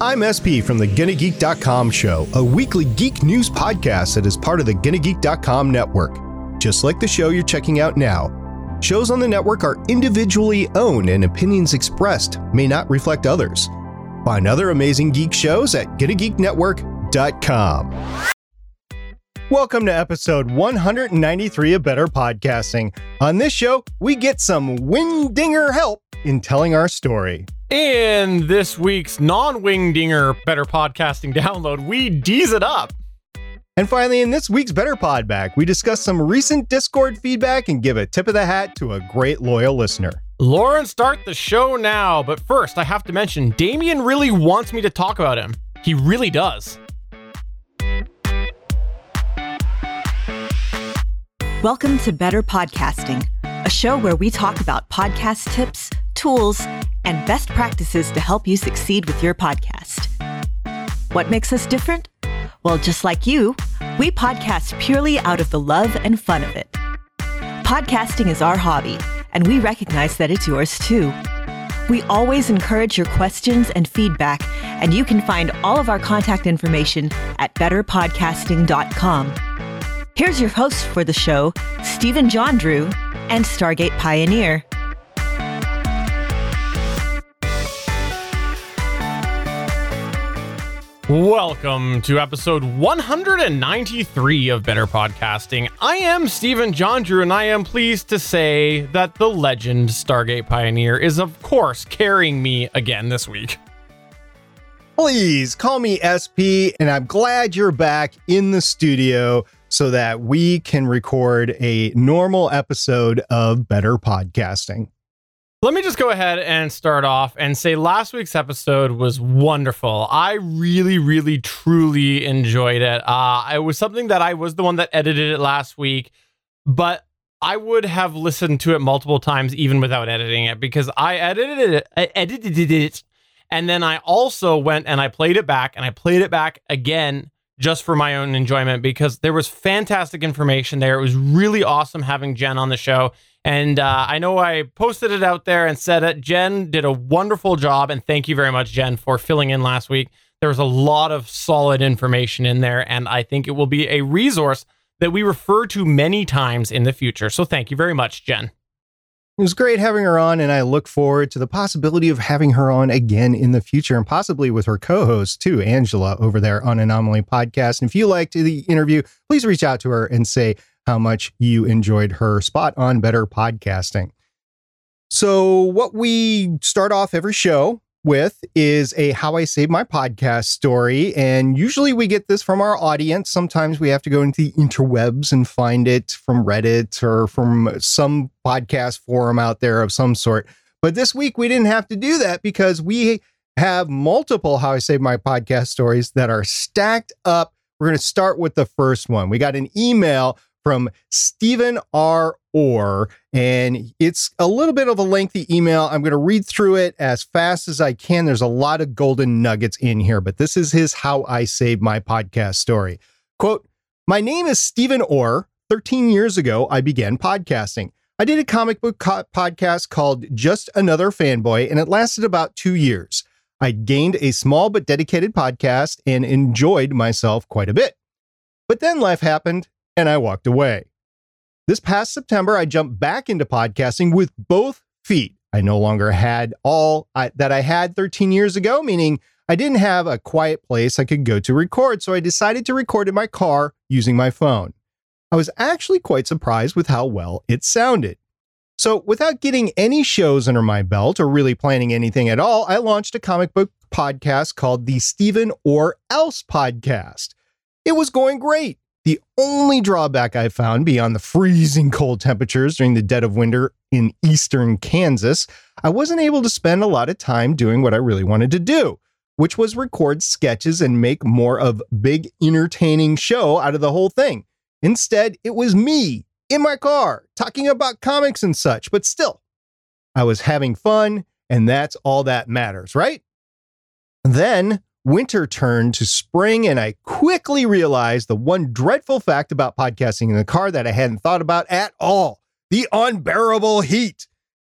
I'm SP from the GonnaGeek.com show, a weekly geek news podcast that is part of the GonnaGeek.com network. Just like the show you're checking out now, shows on the network are individually owned and opinions expressed may not reflect others. Find other amazing geek shows at GonnaGeekNetwork.com. Welcome to episode 193 of Better Podcasting. On this show, we get some Wingdinger help in telling our story. In this week's non Wingdinger Better Podcasting download, we D's it up. And finally, in this week's Better Pod Back, we discuss some recent Discord feedback and give a tip of the hat to a great loyal listener. Lauren, start the show now. But first, I have to mention Damien really wants me to talk about him. He really does. Welcome to Better Podcasting, a show where we talk about podcast tips, tools, and best practices to help you succeed with your podcast. What makes us different? Well, just like you, we podcast purely out of the love and fun of it. Podcasting is our hobby, and we recognize that it's yours too. We always encourage your questions and feedback, and you can find all of our contact information at betterpodcasting.com. Here's your host for the show, Stephen John Drew and Stargate Pioneer. Welcome to episode 193 of Better Podcasting. I am Stephen John Drew, and I am pleased to say that the legend Stargate Pioneer is, of course, carrying me again this week. Please call me SP, and I'm glad you're back in the studio so that we can record a normal episode of Better Podcasting. Let me just go ahead and start off and say last week's episode was wonderful. I really, really, truly enjoyed it. Uh, it was something that I was the one that edited it last week, but I would have listened to it multiple times even without editing it because I edited it, I edited it, and then I also went and I played it back and I played it back again just for my own enjoyment because there was fantastic information there. It was really awesome having Jen on the show and uh, I know I posted it out there and said it. Jen did a wonderful job. And thank you very much, Jen, for filling in last week. There was a lot of solid information in there. And I think it will be a resource that we refer to many times in the future. So thank you very much, Jen. It was great having her on, and I look forward to the possibility of having her on again in the future and possibly with her co host, too, Angela, over there on Anomaly Podcast. And if you liked the interview, please reach out to her and say, how much you enjoyed her spot on Better Podcasting. So, what we start off every show with is a How I Save My Podcast story. And usually we get this from our audience. Sometimes we have to go into the interwebs and find it from Reddit or from some podcast forum out there of some sort. But this week we didn't have to do that because we have multiple How I Save My Podcast stories that are stacked up. We're going to start with the first one. We got an email from Stephen R. Orr, and it's a little bit of a lengthy email. I'm going to read through it as fast as I can. There's a lot of golden nuggets in here, but this is his How I Saved My Podcast story. Quote, My name is Stephen Orr. 13 years ago, I began podcasting. I did a comic book co- podcast called Just Another Fanboy, and it lasted about two years. I gained a small but dedicated podcast and enjoyed myself quite a bit. But then life happened and I walked away. This past September, I jumped back into podcasting with both feet. I no longer had all I, that I had 13 years ago, meaning I didn't have a quiet place I could go to record, so I decided to record in my car using my phone. I was actually quite surprised with how well it sounded. So, without getting any shows under my belt or really planning anything at all, I launched a comic book podcast called the Stephen or Else Podcast. It was going great. The only drawback I found beyond the freezing cold temperatures during the dead of winter in eastern Kansas, I wasn't able to spend a lot of time doing what I really wanted to do, which was record sketches and make more of big entertaining show out of the whole thing. Instead, it was me in my car talking about comics and such, but still, I was having fun and that's all that matters, right? Then winter turned to spring, and I quickly realized the one dreadful fact about podcasting in the car that I hadn't thought about at all the unbearable heat.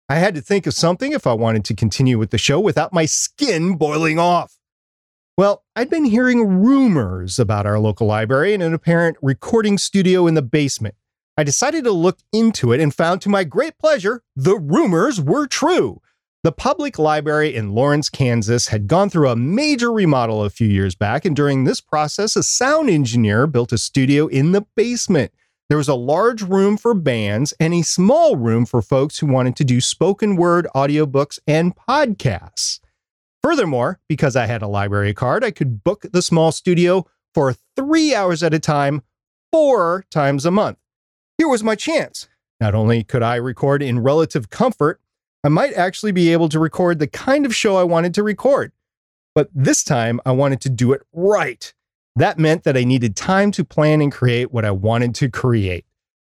I had to think of something if I wanted to continue with the show without my skin boiling off. Well, I'd been hearing rumors about our local library and an apparent recording studio in the basement. I decided to look into it and found to my great pleasure the rumors were true. The public library in Lawrence, Kansas had gone through a major remodel a few years back, and during this process, a sound engineer built a studio in the basement. There was a large room for bands and a small room for folks who wanted to do spoken word audiobooks and podcasts. Furthermore, because I had a library card, I could book the small studio for three hours at a time, four times a month. Here was my chance. Not only could I record in relative comfort, I might actually be able to record the kind of show I wanted to record. But this time, I wanted to do it right. That meant that I needed time to plan and create what I wanted to create.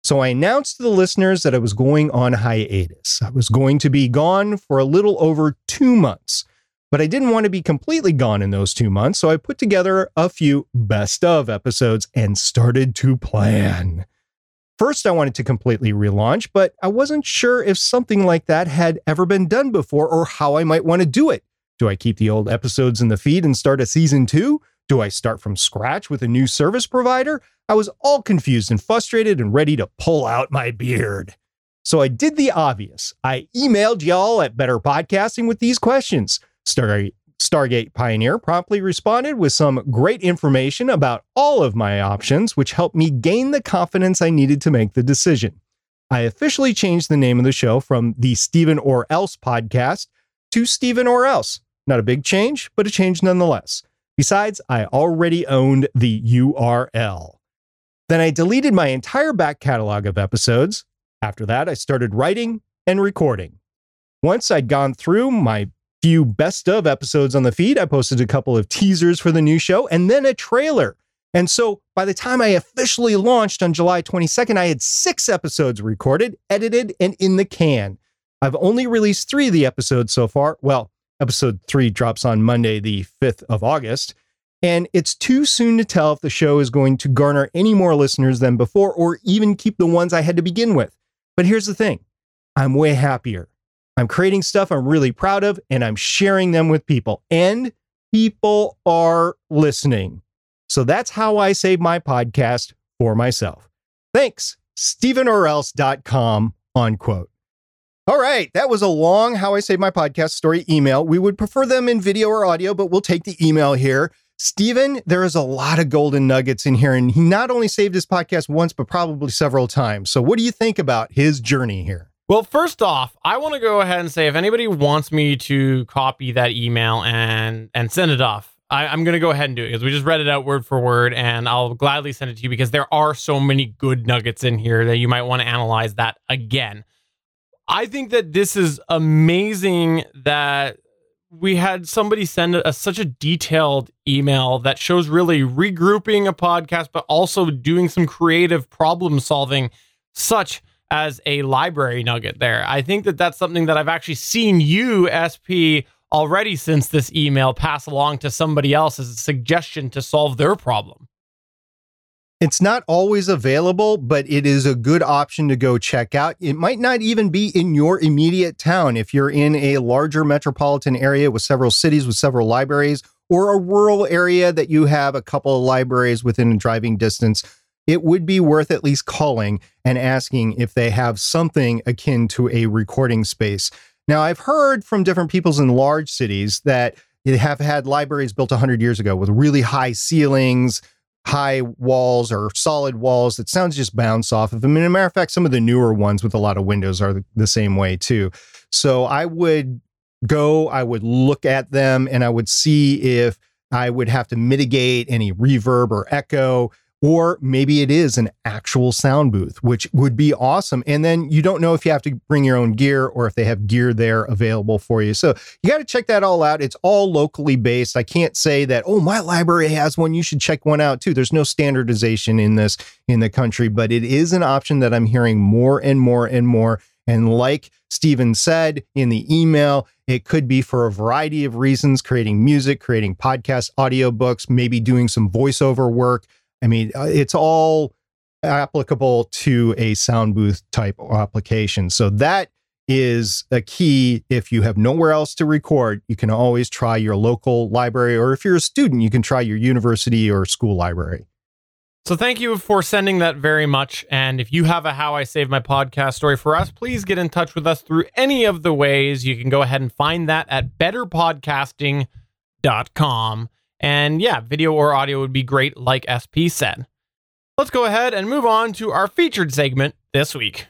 So I announced to the listeners that I was going on hiatus. I was going to be gone for a little over two months. But I didn't want to be completely gone in those two months, so I put together a few best of episodes and started to plan. First, I wanted to completely relaunch, but I wasn't sure if something like that had ever been done before or how I might want to do it. Do I keep the old episodes in the feed and start a season two? Do I start from scratch with a new service provider? I was all confused and frustrated and ready to pull out my beard. So I did the obvious. I emailed y'all at Better Podcasting with these questions. Stargate, Stargate Pioneer promptly responded with some great information about all of my options, which helped me gain the confidence I needed to make the decision. I officially changed the name of the show from the Stephen or Else podcast to Stephen or Else. Not a big change, but a change nonetheless. Besides, I already owned the URL. Then I deleted my entire back catalog of episodes. After that, I started writing and recording. Once I'd gone through my few best of episodes on the feed. I posted a couple of teasers for the new show and then a trailer. And so by the time I officially launched on July 22nd, I had six episodes recorded, edited, and in the can. I've only released three of the episodes so far. Well, episode three drops on Monday, the 5th of August. And it's too soon to tell if the show is going to garner any more listeners than before or even keep the ones I had to begin with. But here's the thing I'm way happier I'm creating stuff I'm really proud of and I'm sharing them with people. And people are listening. So that's how I save my podcast for myself. Thanks, StephenOrElse.com, unquote. All right, that was a long How I Save My Podcast story email. We would prefer them in video or audio, but we'll take the email here. Stephen, there is a lot of golden nuggets in here, and he not only saved his podcast once, but probably several times. So, what do you think about his journey here? Well, first off, I want to go ahead and say if anybody wants me to copy that email and and send it off, I, am going to go ahead and do it because we just read it out word for word, and I'll gladly send it to you because there are so many good nuggets in here that you might want to analyze that again. I think that this is amazing that we had somebody send a, such a detailed email that shows really regrouping a podcast, but also doing some creative problem solving, such as a library nugget there. I think that that's something that I've actually seen you, SP, already since this email pass along to somebody else as a suggestion to solve their problem. It's not always available, but it is a good option to go check out. It might not even be in your immediate town. If you're in a larger metropolitan area with several cities with several libraries, or a rural area that you have a couple of libraries within driving distance, it would be worth at least calling and asking if they have something akin to a recording space. Now, I've heard from different peoples in large cities that they have had libraries built 100 years ago with really high ceilings, high walls, or solid walls that sounds just bounce off of them. And a matter of fact, some of the newer ones with a lot of windows are the same way too. So I would go, I would look at them, and I would see if I would have to mitigate any reverb or echo or maybe it is an actual sound booth, which would be awesome. And then you don't know if you have to bring your own gear or if they have gear there available for you. So you got to check that all out. It's all locally based. I can't say that, oh, my library has one. You should check one out too. There's no standardization in this in the country, but it is an option that I'm hearing more and more and more. And like Stephen said in the email, it could be for a variety of reasons creating music, creating podcasts, audiobooks, maybe doing some voiceover work. I mean, uh, it's all applicable to a sound booth type application. So that is a key. If you have nowhere else to record, you can always try your local library, or if you're a student, you can try your university or school library. So thank you for sending that very much. And if you have a How I Saved My Podcast story for us, please get in touch with us through any of the ways. You can go ahead and find that at betterpodcasting.com. And yeah, video or audio would be great, like SP said. Let's go ahead and move on to our featured segment this week.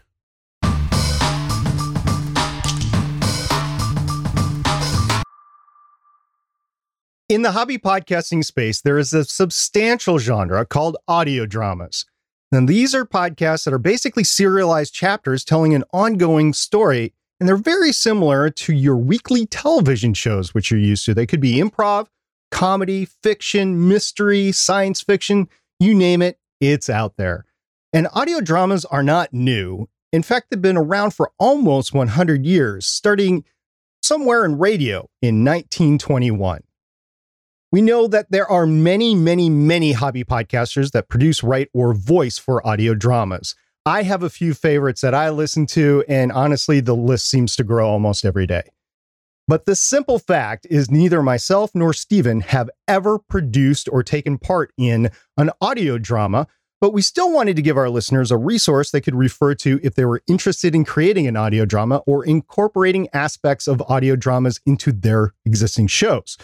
In the hobby podcasting space, there is a substantial genre called audio dramas. And these are podcasts that are basically serialized chapters telling an ongoing story, and they're very similar to your weekly television shows, which you're used to. They could be improv, comedy, fiction, mystery, science fiction, you name it, it's out there. And audio dramas are not new. In fact, they've been around for almost 100 years, starting somewhere in radio in 1921. We know that there are many, many, many hobby podcasters that produce, write, or voice for audio dramas. I have a few favorites that I listen to, and honestly, the list seems to grow almost every day. But the simple fact is, neither myself nor Steven have ever produced or taken part in an audio drama, but we still wanted to give our listeners a resource they could refer to if they were interested in creating an audio drama or incorporating aspects of audio dramas into their existing shows.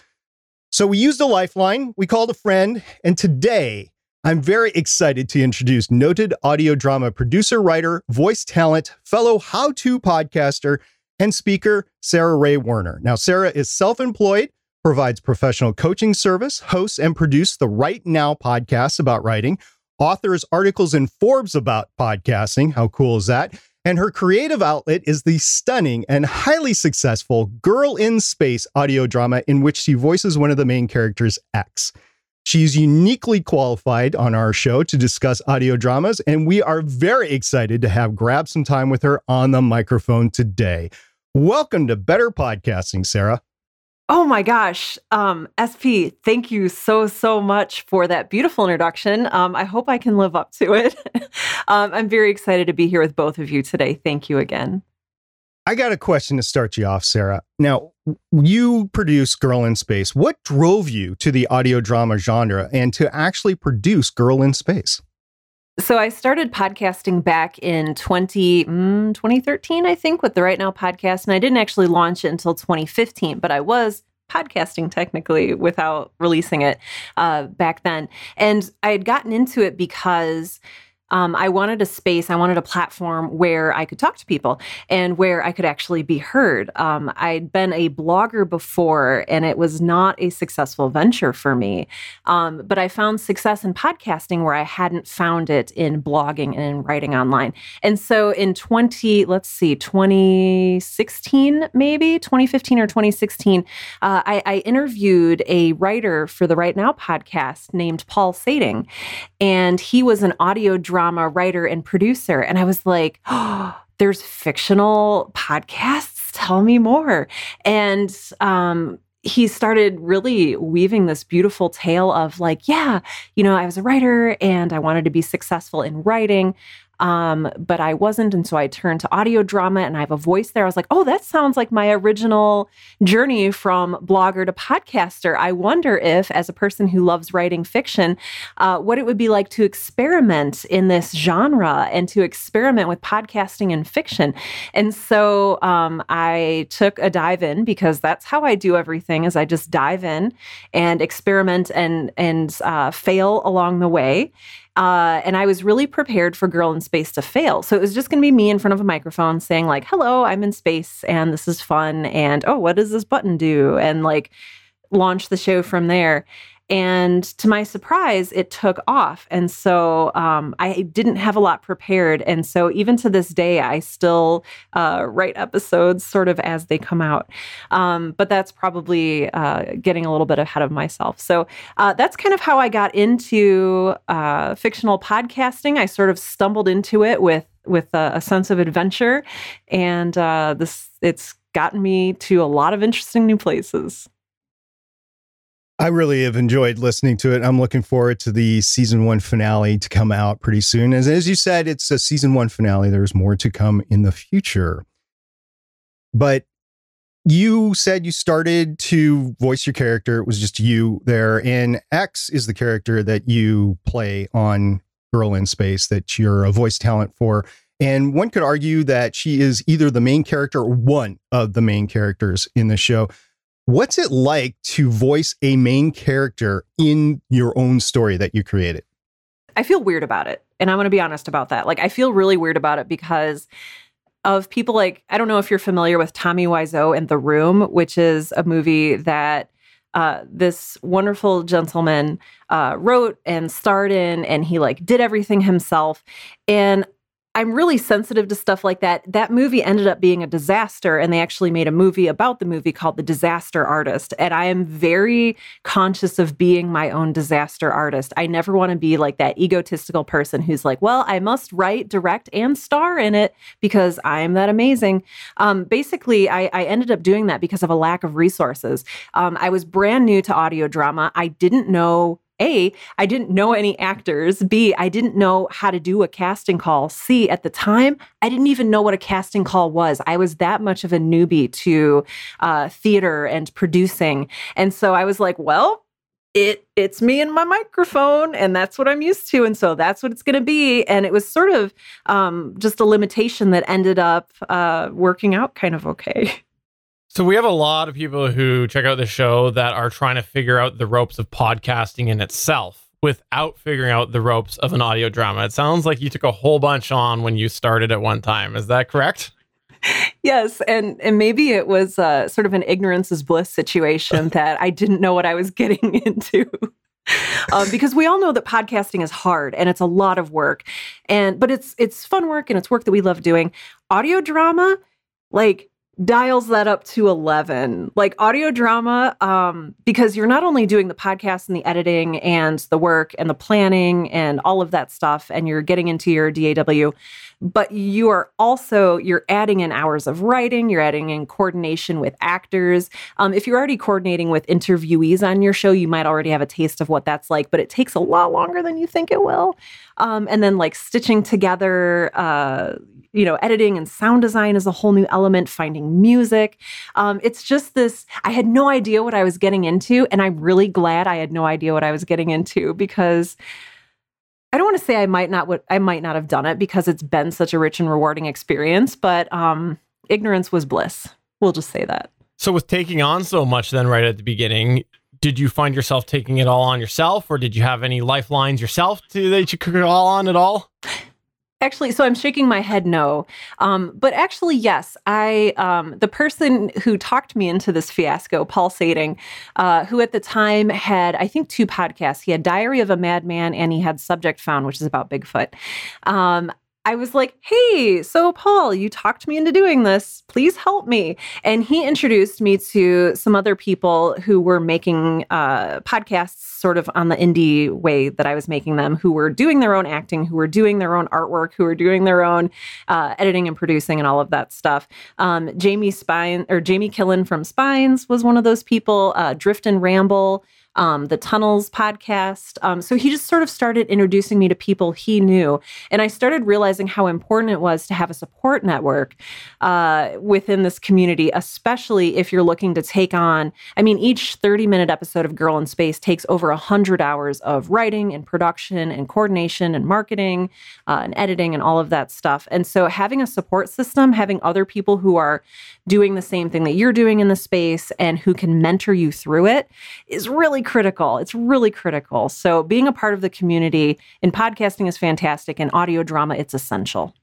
So we used a lifeline, we called a friend, and today I'm very excited to introduce noted audio drama producer, writer, voice talent, fellow how to podcaster, and speaker, Sarah Rhea Werner. Now, Sarah is self employed, provides professional coaching service, hosts and produces the Write Now podcast about writing, authors articles in Forbes about podcasting. How cool is that? And her creative outlet is the stunning and highly successful Girl in Space audio drama in which she voices one of the main characters, X. She's uniquely qualified on our show to discuss audio dramas, and we are very excited to have grabbed some time with her on the microphone today. Welcome to Better Podcasting, Sarah. Oh my gosh. Um, SP, thank you so, so much for that beautiful introduction. Um, I hope I can live up to it. um, I'm very excited to be here with both of you today. Thank you again. I got a question to start you off, Sarah. Now, you produce Girl in Space. What drove you to the audio drama genre and to actually produce Girl in Space? So I started podcasting back in 20, mm, 2013, I think, with the Write Now podcast. And I didn't actually launch it until 2015, but I was podcasting technically without releasing it uh, back then. And I had gotten into it because um, I wanted a space, I wanted a platform where I could talk to people and where I could actually be heard. Um, I'd been a blogger before, and it was not a successful venture for me. Um, but I found success in podcasting where I hadn't found it in blogging and in writing online. And so in 20, let's see, 2016, maybe 2015 or 2016, uh, I, I interviewed a writer for the Write Now podcast named Paul Sading. And he was an audio drama writer and producer. And I was like, oh, there's fictional podcasts. Tell me more. And um, he started really weaving this beautiful tale of like, yeah, you know, I was a writer and I wanted to be successful in writing. Um, but I wasn't. And so I turned to audio drama and I have a voice there. I was like, oh, that sounds like my original journey from blogger to podcaster. I wonder if, as a person who loves writing fiction, uh, what it would be like to experiment in this genre and to experiment with podcasting and fiction. And so um, I took a dive in because that's how I do everything is I just dive in and experiment and, and uh, fail along the way. Uh, and I was really prepared for Girl in Space to fail. So it was just going to be me in front of a microphone saying, like, hello, I'm in space and this is fun. And oh, what does this button do? And like launch the show from there. And to my surprise, it took off. And so um, I didn't have a lot prepared. And so even to this day, I still uh, write episodes sort of as they come out. Um, but that's probably uh, getting a little bit ahead of myself. So uh, that's kind of how I got into uh, fictional podcasting. I sort of stumbled into it with with a, a sense of adventure, and uh, this it's gotten me to a lot of interesting new places. I really have enjoyed listening to it. I'm looking forward to the season one finale to come out pretty soon. As, as you said, it's a season one finale. There's more to come in the future. but you said you started to voice your character. It was just you there. And X is the character that you play on Girl in Space that you're a voice talent for. And one could argue that she is either the main character or one of the main characters in the show. What's it like to voice a main character in your own story that you created? I feel weird about it. And I'm going to be honest about that. Like, I feel really weird about it because of people like, I don't know if you're familiar with Tommy Wiseau and The Room, which is a movie that uh, this wonderful gentleman uh, wrote and starred in, and he like did everything himself. And I'm really sensitive to stuff like that. That movie ended up being a disaster, and they actually made a movie about the movie called The Disaster Artist. And I am very conscious of being my own disaster artist. I never want to be like that egotistical person who's like, well, I must write, direct, and star in it because I'm that amazing. Um, basically, I, I, ended up doing that because of a lack of resources. Um, I was brand new to audio drama. I didn't know a, I didn't know any actors. B, I didn't know how to do a casting call. C, at the time, I didn't even know what a casting call was. I was that much of a newbie to uh, theater and producing. And so I was like, well, it it's me and my microphone and that's what i'm used to and so that's what it's going to be and it was sort of um, just a limitation that ended up uh, working out kind of okay So we have a lot of people who check out the show that are trying to figure out the ropes of podcasting in itself without figuring out the ropes of an audio drama. It sounds like you took a whole bunch on when you started at one time. Is that correct? yes, and and maybe it was uh, sort of an ignorance is bliss situation that I didn't know what I was getting into. um, because we all know that podcasting is hard and it's a lot of work, and but it's it's fun work and it's work that we love doing. Audio drama, like dials that up to 11 like audio drama um because you're not only doing the podcast and the editing and the work and the planning and all of that stuff and you're getting into your DAW but you are also you're adding in hours of writing you're adding in coordination with actors. Um, if you're already coordinating with interviewees on your show you might already have a taste of what that's like but it takes a lot longer than you think it will. Um, and then like stitching together uh, you know, editing and sound design is a whole new element, finding music. Um, it's just this, I had no idea what I was getting into. And I'm really glad I had no idea what I was getting into because I don't want to say I might not what I might not have done it because it's been such a rich and rewarding experience, but um, ignorance was bliss. We'll just say that. So with taking on so much then right at the beginning, did you find yourself taking it all on yourself or did you have any lifelines yourself to that you could all on at all? Actually, so I'm shaking my head no. Um, but actually, yes. I um, the person who talked me into this fiasco, Paul Sading, uh, who at the time had I think two podcasts. He had Diary of a Madman and he had Subject Found, which is about Bigfoot. Um, I was like, hey, so Paul, you talked me into doing this. Please help me. And he introduced me to some other people who were making uh, podcasts sort of on the indie way that I was making them, who were doing their own acting, who were doing their own artwork, who were doing their own uh, editing and producing and all of that stuff. Um, Jamie Spine or Jamie Killen from Spines was one of those people. Uh, Drift and Ramble um, the Tunnels podcast. Um, so he just sort of started introducing me to people he knew. And I started realizing how important it was to have a support network uh, within this community, especially if you're looking to take on. I mean, each 30 minute episode of Girl in Space takes over 100 hours of writing and production and coordination and marketing uh, and editing and all of that stuff. And so having a support system, having other people who are doing the same thing that you're doing in the space and who can mentor you through it is really critical. It's really critical. So being a part of the community in podcasting is fantastic. and audio drama, it's essential.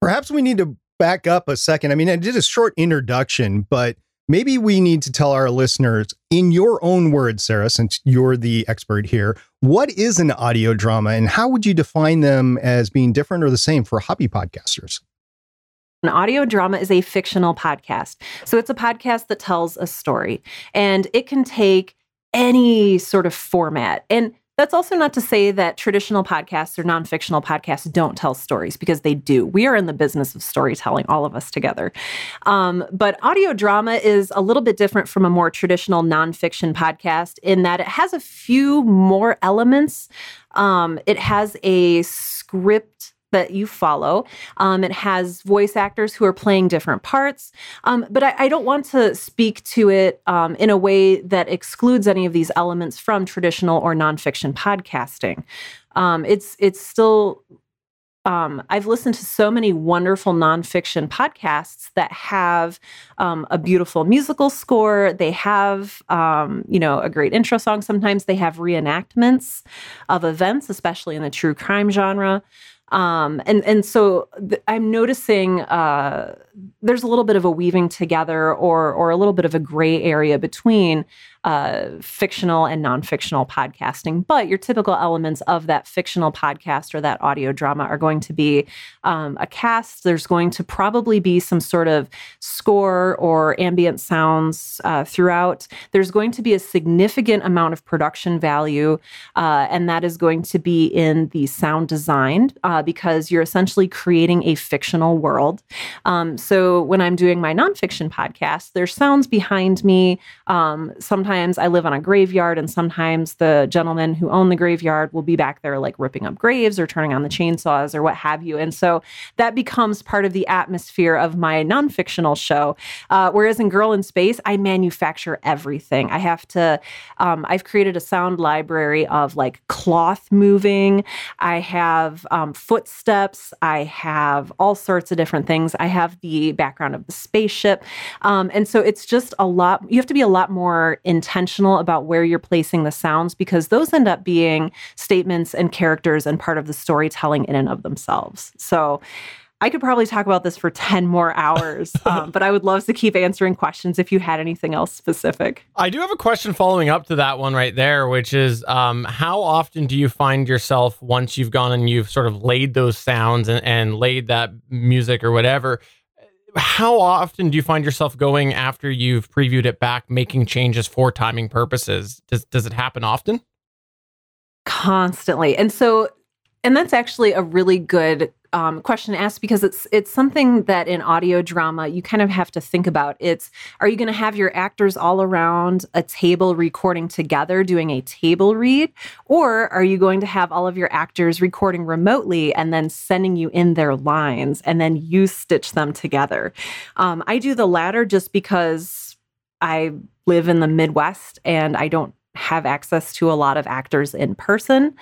Perhaps we need to back up a second. I mean, I did a short introduction, but maybe we need to tell our listeners in your own words, Sarah, since you're the expert here, what is an audio drama and how would you define them as being different or the same for hobby podcasters? An audio drama is a fictional podcast. So it's a podcast that tells a story and it can take any sort of format. And that's also not to say that traditional podcasts or non-fictional podcasts don't tell stories because they do. We are in the business of storytelling, all of us together. Um, but audio drama is a little bit different from a more traditional nonfiction podcast in that it has a few more elements. Um, it has a script that you follow. Um, it has voice actors who are playing different parts. Um, but I, I, don't want to speak to it um, in a way that excludes any of these elements from traditional or nonfiction podcasting. Um, it's it's still um, I've listened to so many wonderful nonfiction podcasts that have um, a beautiful musical score. They have, um, you know, a great intro song. Sometimes they have reenactments of events, especially in the true crime genre. Um, and and so th- I'm noticing uh, there's a little bit of a weaving together, or or a little bit of a gray area between uh, fictional and non-fictional podcasting. But your typical elements of that fictional podcast or that audio drama are going to be um, a cast. There's going to probably be some sort of score or ambient sounds uh, throughout. There's going to be a significant amount of production value, uh, and that is going to be in the sound design uh, because you're essentially creating a fictional world. Um, when I'm doing my nonfiction podcast, there's sounds behind me. Um, sometimes sometimes I live on a graveyard, and sometimes the gentlemen who own the graveyard will be back there like ripping up graves or turning on the chainsaws or what have you. And so that becomes part of the atmosphere of my non-fictional show. Uh, whereas in Girl in Space, I manufacture everything. I have to, um, I've created a sound library of like cloth moving, I have um, footsteps, I have all sorts of different things. I have the background of the spaceship. Um, and so it's just a lot, you have to be a lot more intentional about where you're placing the sounds because those end up being statements and characters and part of the storytelling in and of themselves. So I could probably talk about this for 10 more hours, um, but I would love to keep answering questions if you had anything else specific. I do have a question following up to that one right there, which is um, how often do you find yourself once you've gone and you've sort of laid those sounds and, and laid that music or whatever? How often do you find yourself going after you've previewed it back, making changes for timing purposes? Does does it happen often? Constantly, and so, and that's actually a really good um, question asked because it's it's something that in audio drama you kind of have to think about. It's are you going to have your actors all around a table recording together, doing a table read, or are you going to have all of your actors recording remotely and then sending you in their lines and then you stitch them together? Um, I do the latter just because I live in the Midwest and I don't have access to a lot of actors in person.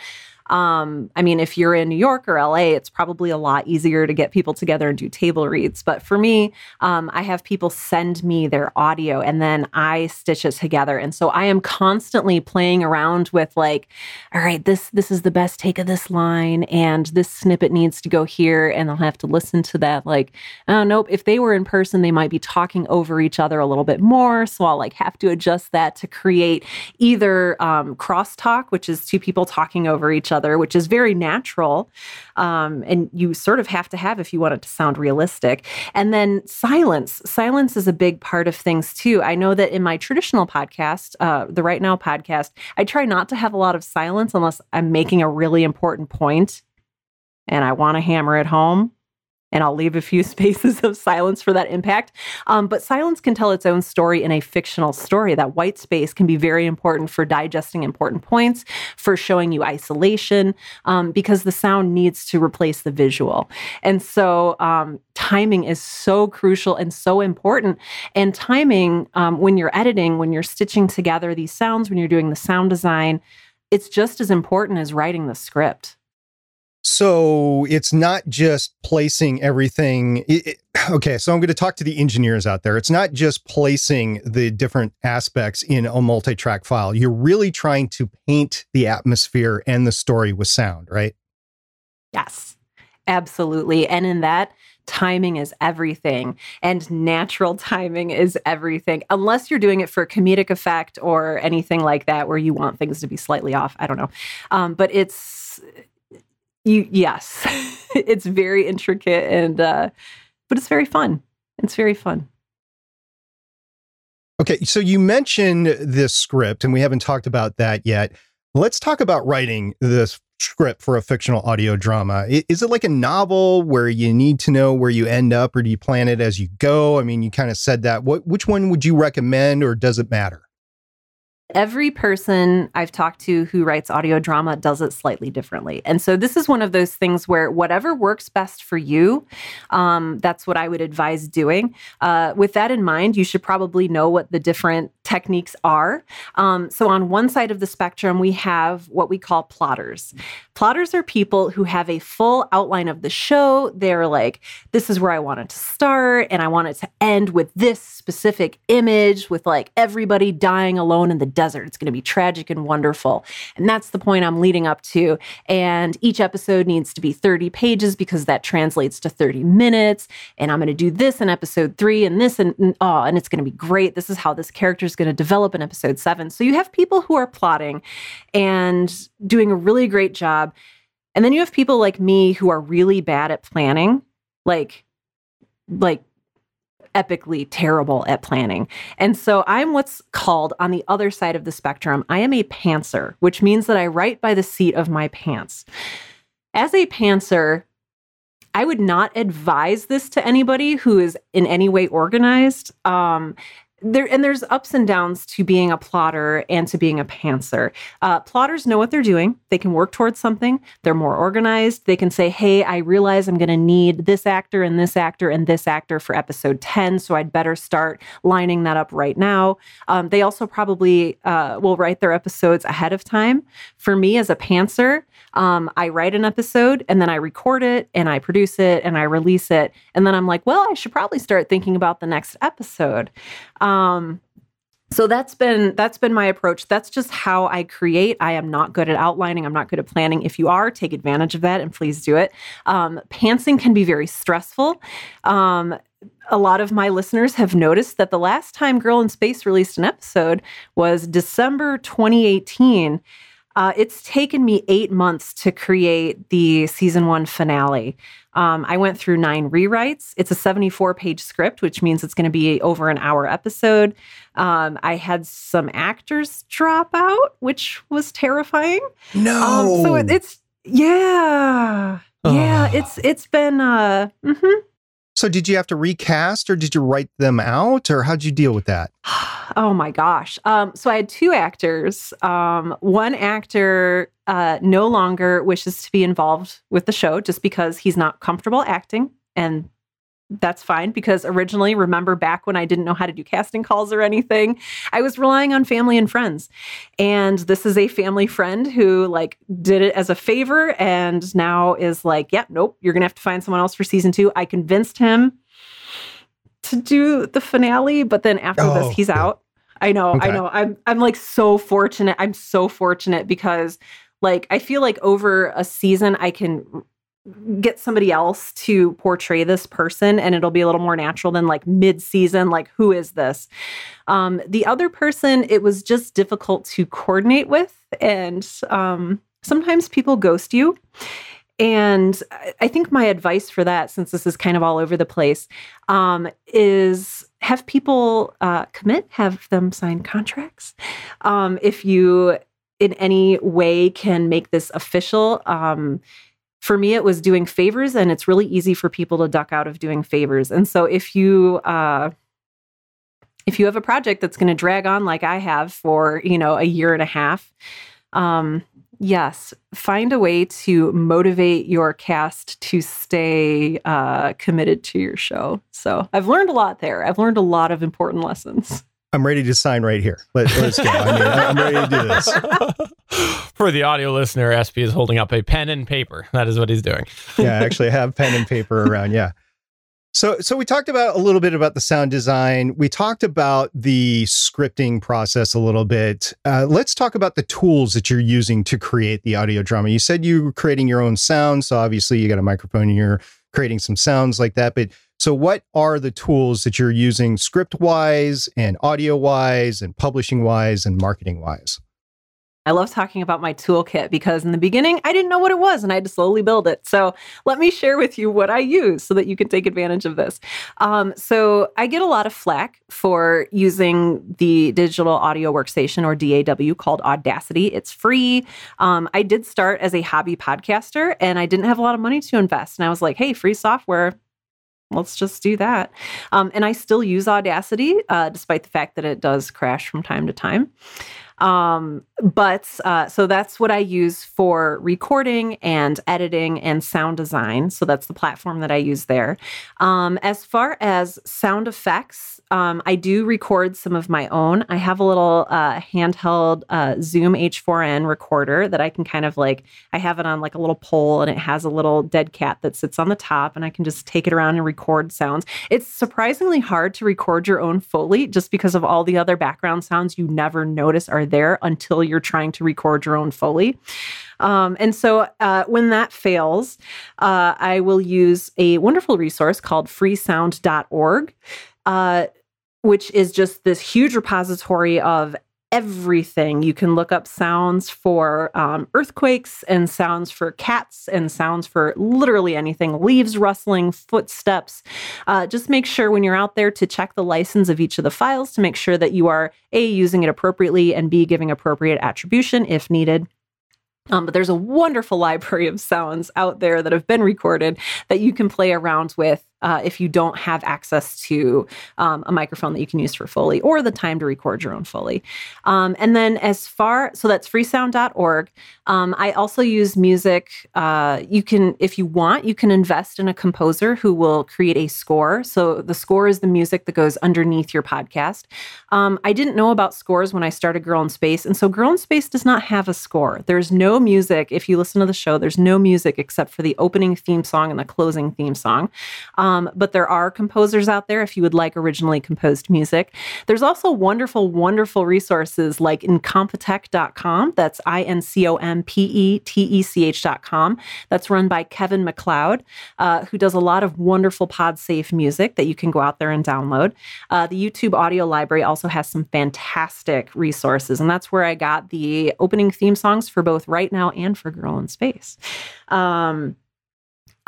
Um, I mean, if you're in New York or LA, it's probably a lot easier to get people together and do table reads. But for me, um, I have people send me their audio and then I stitch it together. And so I am constantly playing around with like, all right, this this is the best take of this line, and this snippet needs to go here, and I'll have to listen to that. Like, oh nope, if they were in person, they might be talking over each other a little bit more. So I'll like have to adjust that to create either um, crosstalk, which is two people talking over each other other, which is very natural. Um, and you sort of have to have if you want it to sound realistic. And then silence. Silence is a big part of things too. I know that in my traditional podcast, uh, the Write Now podcast, I try not to have a lot of silence unless I'm making a really important point and I want to hammer it home and I'll leave a few spaces of silence for that impact. Um, but silence can tell its own story in a fictional story. That white space can be very important for digesting important points, for showing you isolation, um, because the sound needs to replace the visual. And so um, timing is so crucial and so important. And timing, um, when you're editing, when you're stitching together these sounds, when you're doing the sound design, it's just as important as writing the script. So it's not just placing everything. It, it, okay, so I'm going to talk to the engineers out there. It's not just placing the different aspects in a multi track file. You're really trying to paint the atmosphere and the story with sound, right? Yes, absolutely. And in that, timing is everything and natural timing is everything unless you're doing it for comedic effect or anything like that where you want things to be slightly off i don't know um, but it's you yes, it's very intricate and uh, but it's very fun. It's very fun. Okay, so you mentioned this script, and we haven't talked about that yet. Let's talk about writing this script for a fictional audio drama. Is it like a novel where you need to know where you end up, or do you plan it as you go? I mean, you kind of said that. What which one would you recommend, or does it matter? Every person I've talked to who writes audio drama does it slightly differently. And so this is one of those things where whatever works best for you, um, that's what I would advise doing. Uh, with that in mind, you should probably know what the different techniques are. Um, so on one side of the spectrum, we have what we call plotters. Plotters are people who have a full outline of the show. They're like, this is where I want it to start, and I want it to end with this specific image with like everybody dying alone in the desert. It's going to be tragic and wonderful. And that's the point I'm leading up to. And each episode needs to be 30 pages because that translates to 30 minutes. And I'm going to do this in episode three and this and, and oh, and it's going to be great. This is how this character going to develop in episode seven. So you have people who are plotting and doing a really great job. And then you have people like me who are really bad at planning, like, like epically terrible at planning. And so I'm what's called on the other side of the spectrum, I am a pantser, which means that I write by the seat of my pants. As a pantser, I would not advise this to anybody who is in any way organized. Um, there and there's ups and downs to being a plotter and to being a pantser. Uh, plotters know what they're doing. They can work towards something. They're more organized. They can say, "Hey, I realize I'm going to need this actor and this actor and this actor for episode 10, so I'd better start lining that up right now." Um, they also probably uh, will write their episodes ahead of time. For me, as a pantser, um, I write an episode and then I record it and I produce it and I release it, and then I'm like, "Well, I should probably start thinking about the next episode." So that's been that's been my approach. That's just how I create. I am not good at outlining. I'm not good at planning. If you are, take advantage of that and please do it. Um, pantsing can be very stressful. Um, a lot of my listeners have noticed that the last time Girl in Space released an episode was December 2018. Uh, it's taken me eight months to create the season one finale. Um, I went through nine rewrites. It's a 74 page script, which means it's going to be over an hour episode. Um, I had some actors drop out, which was terrifying. No. Um, so it, it's, yeah. Yeah. It's, it's been, uh, mm-hmm. So did you have to recast or did you write them out or how'd you deal with that? Oh my gosh. Um, so I had two actors. Um, one actor uh, no longer wishes to be involved with the show just because he's not comfortable acting. And that's fine because originally, remember back when I didn't know how to do casting calls or anything, I was relying on family and friends. And this is a family friend who like did it as a favor and now is like, yep, yeah, nope, you're going to have to find someone else for season two. I convinced him to do the finale, but then after oh, this, he's out. I know, okay. I know. I'm I'm like so fortunate. I'm so fortunate because like I feel like over a season I can get somebody else to portray this person and it'll be a little more natural than like mid-season like who is this? Um, the other person it was just difficult to coordinate with and um, sometimes people ghost you. And i think my advice for that since this is kind of all over the place um, is have people uh, commit have them sign contracts. Um, if you in any way can make this official um, for me, it was doing favors, and it's really easy for people to duck out of doing favors. And so, if you uh, if you have a project that's going to drag on like I have for you know a year and a half, um, yes, find a way to motivate your cast to stay uh, committed to your show. So I've learned a lot there. I've learned a lot of important lessons. I'm ready to sign right here. Let, us go. I mean, I'm ready to do this. For the audio listener, SP is holding up a pen and paper. That is what he's doing. yeah, actually, I actually have pen and paper around. Yeah. So, so we talked about a little bit about the sound design. We talked about the scripting process a little bit. Uh, let's talk about the tools that you're using to create the audio drama. You said you were creating your own sound, so obviously you got a microphone and you're creating some sounds like that. But so, what are the tools that you're using script wise and audio wise and publishing wise and marketing wise? I love talking about my toolkit because in the beginning, I didn't know what it was and I had to slowly build it. So, let me share with you what I use so that you can take advantage of this. Um, so, I get a lot of flack for using the digital audio workstation or DAW called Audacity. It's free. Um, I did start as a hobby podcaster and I didn't have a lot of money to invest. And I was like, hey, free software, let's just do that. Um, and I still use Audacity, uh, despite the fact that it does crash from time to time. Um, but uh, so that's what I use for recording and editing and sound design. So that's the platform that I use there. Um, as far as sound effects, um, I do record some of my own. I have a little uh, handheld uh, Zoom H4n recorder that I can kind of like, I have it on like a little pole and it has a little dead cat that sits on the top and I can just take it around and record sounds. It's surprisingly hard to record your own Foley just because of all the other background sounds you never notice are there until you're trying to record your own Foley. Um, and so uh, when that fails, uh, I will use a wonderful resource called freesound.org. Uh, which is just this huge repository of everything. You can look up sounds for um, earthquakes and sounds for cats and sounds for literally anything leaves rustling, footsteps. Uh, just make sure when you're out there to check the license of each of the files to make sure that you are A, using it appropriately, and B, giving appropriate attribution if needed. Um, but there's a wonderful library of sounds out there that have been recorded that you can play around with uh, if you don't have access to um, a microphone that you can use for Foley or the time to record your own Foley. Um, and then, as far so that's freesound.org. Um, I also use music. Uh, you can, if you want, you can invest in a composer who will create a score. So the score is the music that goes underneath your podcast. Um, I didn't know about scores when I started Girl in Space, and so Girl in Space does not have a score. There's no music. If you listen to the show, there's no music except for the opening theme song and the closing theme song. Um, but there are composers out there if you would like originally composed music. There's also wonderful, wonderful resources like incompetech.com. That's I N C O M P E T E C H.com. That's run by Kevin MacLeod, uh, who does a lot of wonderful pod safe music that you can go out there and download. Uh, the YouTube audio library also has some fantastic resources, and that's where I got the opening theme songs for both Write Now and for Girl in Space. Um,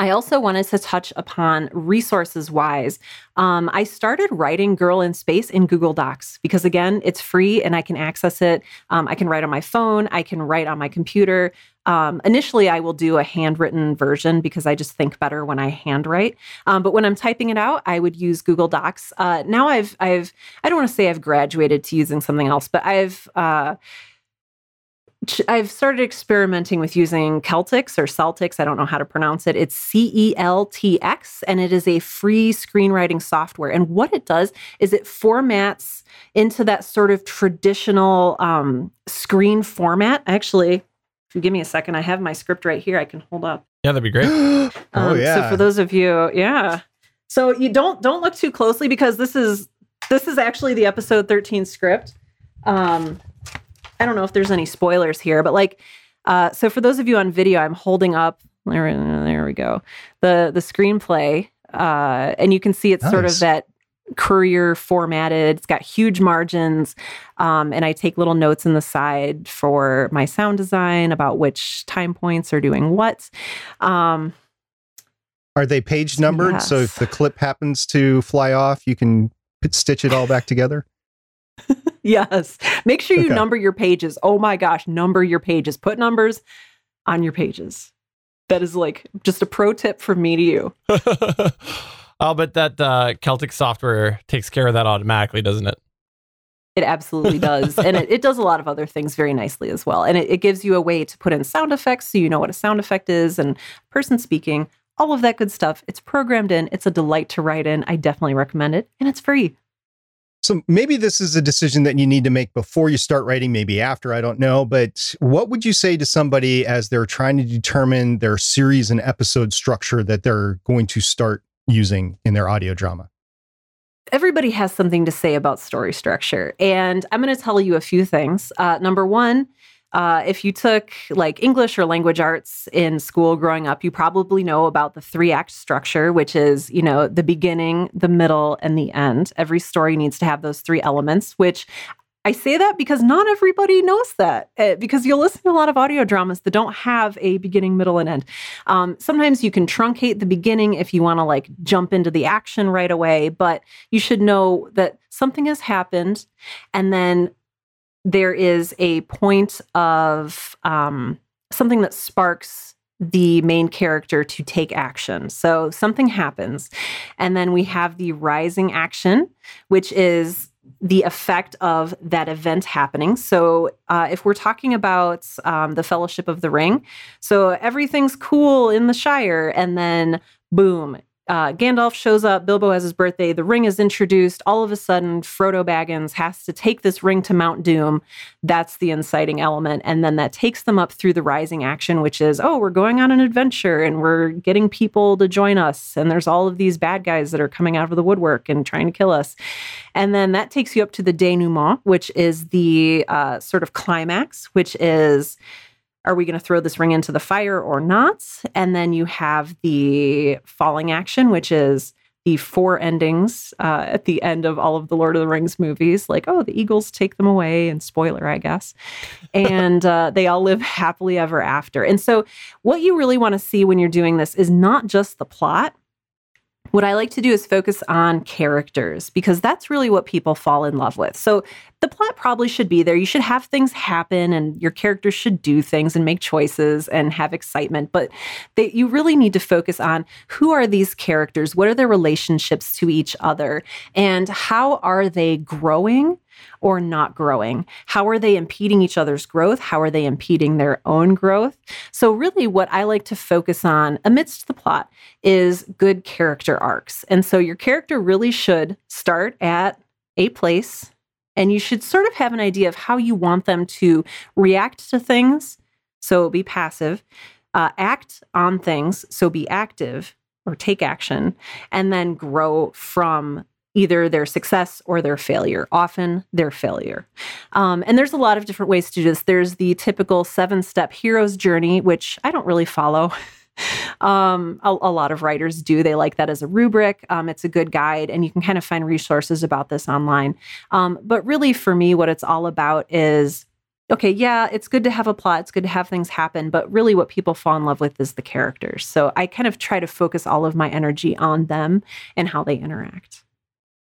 I also wanted to touch upon resources wise. Um, I started writing Girl in Space in Google Docs because, again, it's free and I can access it. Um, I can write on my phone, I can write on my computer. Um, initially, I will do a handwritten version because I just think better when I handwrite. Um, but when I'm typing it out, I would use Google Docs. Uh, now I've, I've, I don't want to say I've graduated to using something else, but I've, uh, I've started experimenting with using Celtx or Celtics. I don't know how to pronounce it. It's C E L T X, and it is a free screenwriting software. And what it does is it formats into that sort of traditional um, screen format. Actually, if you give me a second, I have my script right here. I can hold up. Yeah, that'd be great. oh Um, yeah. So for those of you, yeah. So you don't don't look too closely because this is this is actually the episode 13 script. Um, I don't know if there's any spoilers here, but like, uh, so for those of you on video, I'm holding up. There, there we go. The the screenplay, uh, and you can see it's sort of that courier formatted. It's got huge margins, um, and I take little notes in the side for my sound design about which time points are doing what. Um, Are they page numbered? So if the clip happens to fly off, you can stitch it all back together. Yes. Make sure you Okay. number your pages. Oh my gosh, number your pages. Put numbers on your pages. That is like just a pro tip from me to you. I'll bet that uh, Celtx software takes care of that automatically, doesn't it? It absolutely does. and it, it does a lot of other things very nicely as well. And it, it gives you a way to put in sound effects so you know what a sound effect is and person speaking, all of that good stuff. It's programmed in. It's a delight to write in. I definitely recommend it. And it's free. So maybe this is a decision that you need to make before you start writing, maybe after, I don't know. But what would you say to somebody as they're trying to determine their series and episode structure that they're going to start using in their audio drama? everybody has something to say about story structure. And I'm going to tell you a few things. Uh, number one, uh, if you took like English or language arts in school growing up, you probably know about the three act structure, which is, you know, the beginning, the middle, and the end. Every story needs to have those three elements, which I say that because not everybody knows that. uh, because you'll listen to a lot of audio dramas that don't have a beginning, middle, and end. Um, sometimes you can truncate the beginning if you want to like jump into the action right away, but you should know that something has happened and then there is a point of um, something that sparks the main character to take action. So something happens, and then we have the rising action, which is the effect of that event happening. So, uh, if we're talking about um, the Fellowship of the Ring, so everything's cool in the Shire, and then boom, uh, Gandalf shows up, Bilbo has his birthday, the ring is introduced. All of a sudden, Frodo Baggins has to take this ring to Mount Doom. That's the inciting element. And then that takes them up through the rising action, which is, oh, we're going on an adventure and we're getting people to join us. And there's all of these bad guys that are coming out of the woodwork and trying to kill us. And then that takes you up to the denouement, which is the uh, sort of climax, which is are we going to throw this ring into the fire or not? And then you have the falling action, which is the four endings uh, at the end of all of the Lord of the Rings movies, like, oh, the Eagles take them away, and spoiler, I guess. And uh, they all live happily ever after. And so, what you really want to see when you're doing this is not just the plot, what I like to do is focus on characters because that's really what people fall in love with. So the plot probably should be there. You should have things happen and your characters should do things and make choices and have excitement. But they, you really need to focus on who are these characters? What are their relationships to each other? And how are they growing? Or not growing? How are they impeding each other's growth? How are they impeding their own growth? So, really, what I like to focus on amidst the plot is good character arcs. And so, your character really should start at a place and you should sort of have an idea of how you want them to react to things. So, be passive. Uh, act on things, so be active or take action, and then grow from either their success or their failure, often their failure. Um, and there's a lot of different ways to do this. There's the typical seven step hero's journey, which I don't really follow. um, a, a, lot of writers do. They like that as a rubric. Um, it's a good guide, and you can kind of find resources about this online. Um, but really, for me, what it's all about is okay, yeah, it's good to have a plot, it's good to have things happen, but really what people fall in love with is the characters. So I kind of try to focus all of my energy on them and how they interact.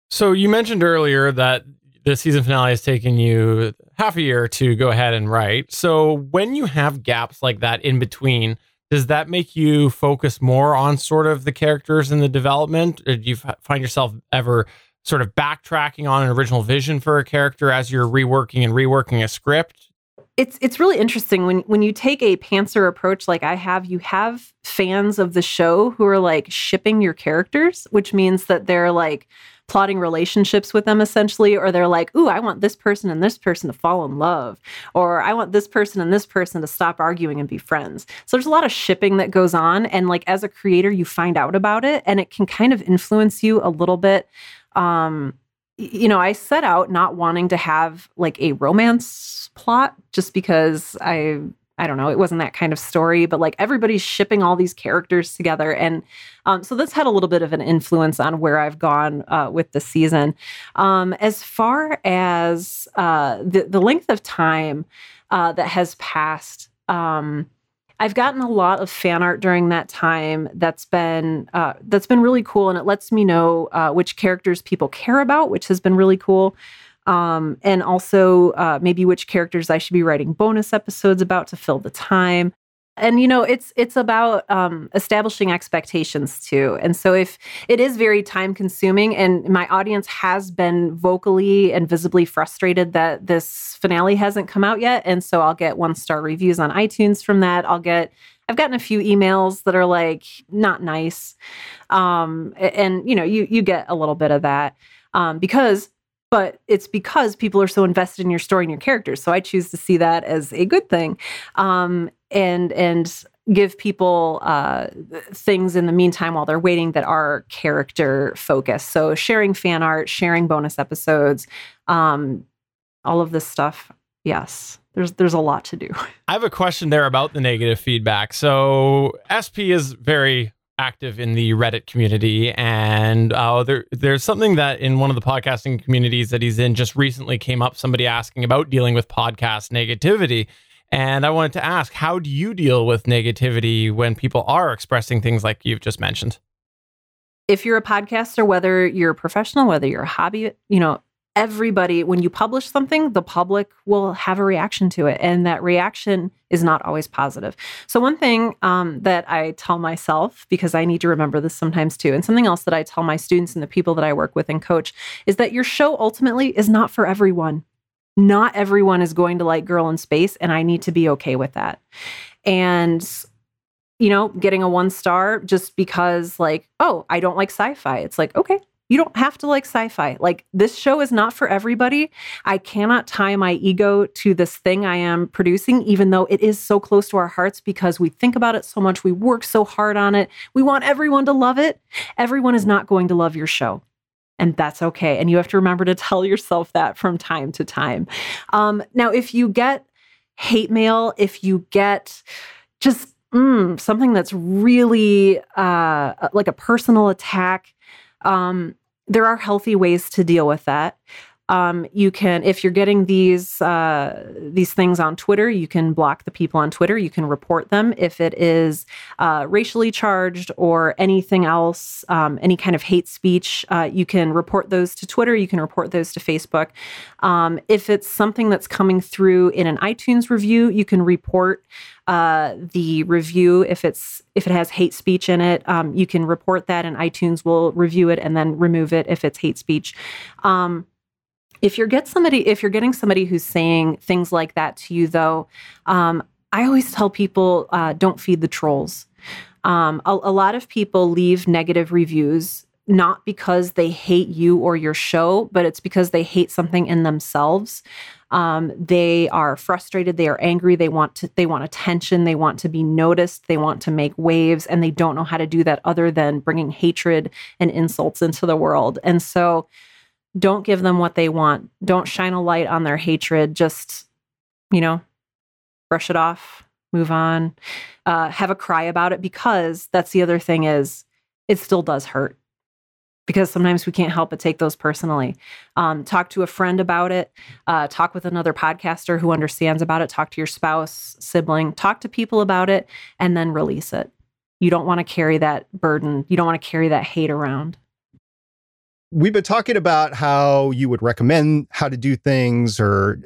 So you mentioned earlier that the season finale has taken you half a year to go ahead and write. So when you have gaps like that in between, does that make you focus more on sort of the characters and the development? Or do you find yourself ever sort of backtracking on an original vision for a character as you're reworking and reworking a script? It's it's really interesting when when you take a pantser approach like I have, you have fans of the show who are like shipping your characters, which means that they're like plotting relationships with them essentially, or they're like, ooh, I want this person and this person to fall in love, or I want this person and this person to stop arguing and be friends. So there's a lot of shipping that goes on. And like as a creator, you find out about it and it can kind of influence you a little bit. Um, you know, I set out not wanting to have like a romance plot just because I I don't know, it wasn't that kind of story, but like everybody's shipping all these characters together. And um, so that's had a little bit of an influence on where I've gone uh, with the season. Um, as far as uh, the, the length of time uh, that has passed, um, I've gotten a lot of fan art during that time. That's been uh, that's been really cool, and it lets me know uh, which characters people care about, which has been really cool um, and also uh, maybe which characters I should be writing bonus episodes about to fill the time. And you know, it's it's about um, establishing expectations too. And so, if it is very time consuming, and my audience has been vocally and visibly frustrated that this finale hasn't come out yet, and so I'll get one star reviews on iTunes from that. I'll get I've gotten a few emails that are like not nice, um, and you know, you you get a little bit of that um, because but it's because people are so invested in your story and your characters. So I choose to see that as a good thing, um, and and give people uh, things in the meantime while they're waiting that are character focused. So sharing fan art, sharing bonus episodes, um, all of this stuff. Yes, there's there's a lot to do. I have a question there about the negative feedback. So SP is very active in the Reddit community, and uh, there, there's something that in one of the podcasting communities that he's in just recently came up. Somebody asking about dealing with podcast negativity, and I wanted to ask, how do you deal with negativity when people are expressing things like you've just mentioned? If you're a podcaster, whether you're a professional, whether you're a hobby, you know, everybody, when you publish something, the public will have a reaction to it. And that reaction is not always positive. So, one thing um, that I tell myself, because I need to remember this sometimes too, and something else that I tell my students and the people that I work with and coach is that your show ultimately is not for everyone. Not everyone is going to like Girl in Space, and I need to be okay with that. And you know, getting a one star just because, like, oh, I don't like sci fi. It's like, okay, you don't have to like sci fi. Like, this show is not for everybody. I cannot tie my ego to this thing I am producing, even though it is so close to our hearts because we think about it so much. We work so hard on it. We want everyone to love it. Everyone is not going to love your show. And that's okay. And you have to remember to tell yourself that from time to time. Um, now, if you get hate mail, if you get just mm, something that's really uh, like a personal attack, um, there are healthy ways to deal with that. Um, you can, if you're getting these uh, these things on Twitter, you can block the people on Twitter. You can report them if it is uh, racially charged or anything else, um, any kind of hate speech. Uh, you can report those to Twitter. You can report those to Facebook. Um, if it's something that's coming through in an iTunes review, you can report uh, the review if it's if it has hate speech in it. Um, you can report that, and iTunes will review it and then remove it if it's hate speech. Um, if you're get somebody, if you're getting somebody who's saying things like that to you, though, um, I always tell people uh, don't feed the trolls. Um, a, a lot of people leave negative reviews not because they hate you or your show, but it's because they hate something in themselves. Um, they are frustrated, they are angry, they want to they want attention, they want to be noticed, they want to make waves, and they don't know how to do that other than bringing hatred and insults into the world. And so don't give them what they want. Don't shine a light on their hatred. Just, you know, brush it off, move on, uh, have a cry about it because that's the other thing is it still does hurt because sometimes we can't help but take those personally. Um, talk to a friend about it, uh, talk with another podcaster who understands about it, talk to your spouse, sibling, talk to people about it, and then release it. You don't want to carry that burden. You don't want to carry that hate around we've been talking about how you would recommend how to do things or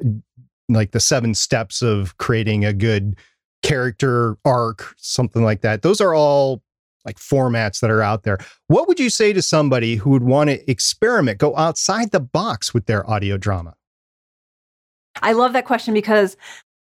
like the seven steps of creating a good character arc, something like that. Those are all like formats that are out there. What would you say to somebody who would want to experiment, go outside the box with their audio drama? I love that question because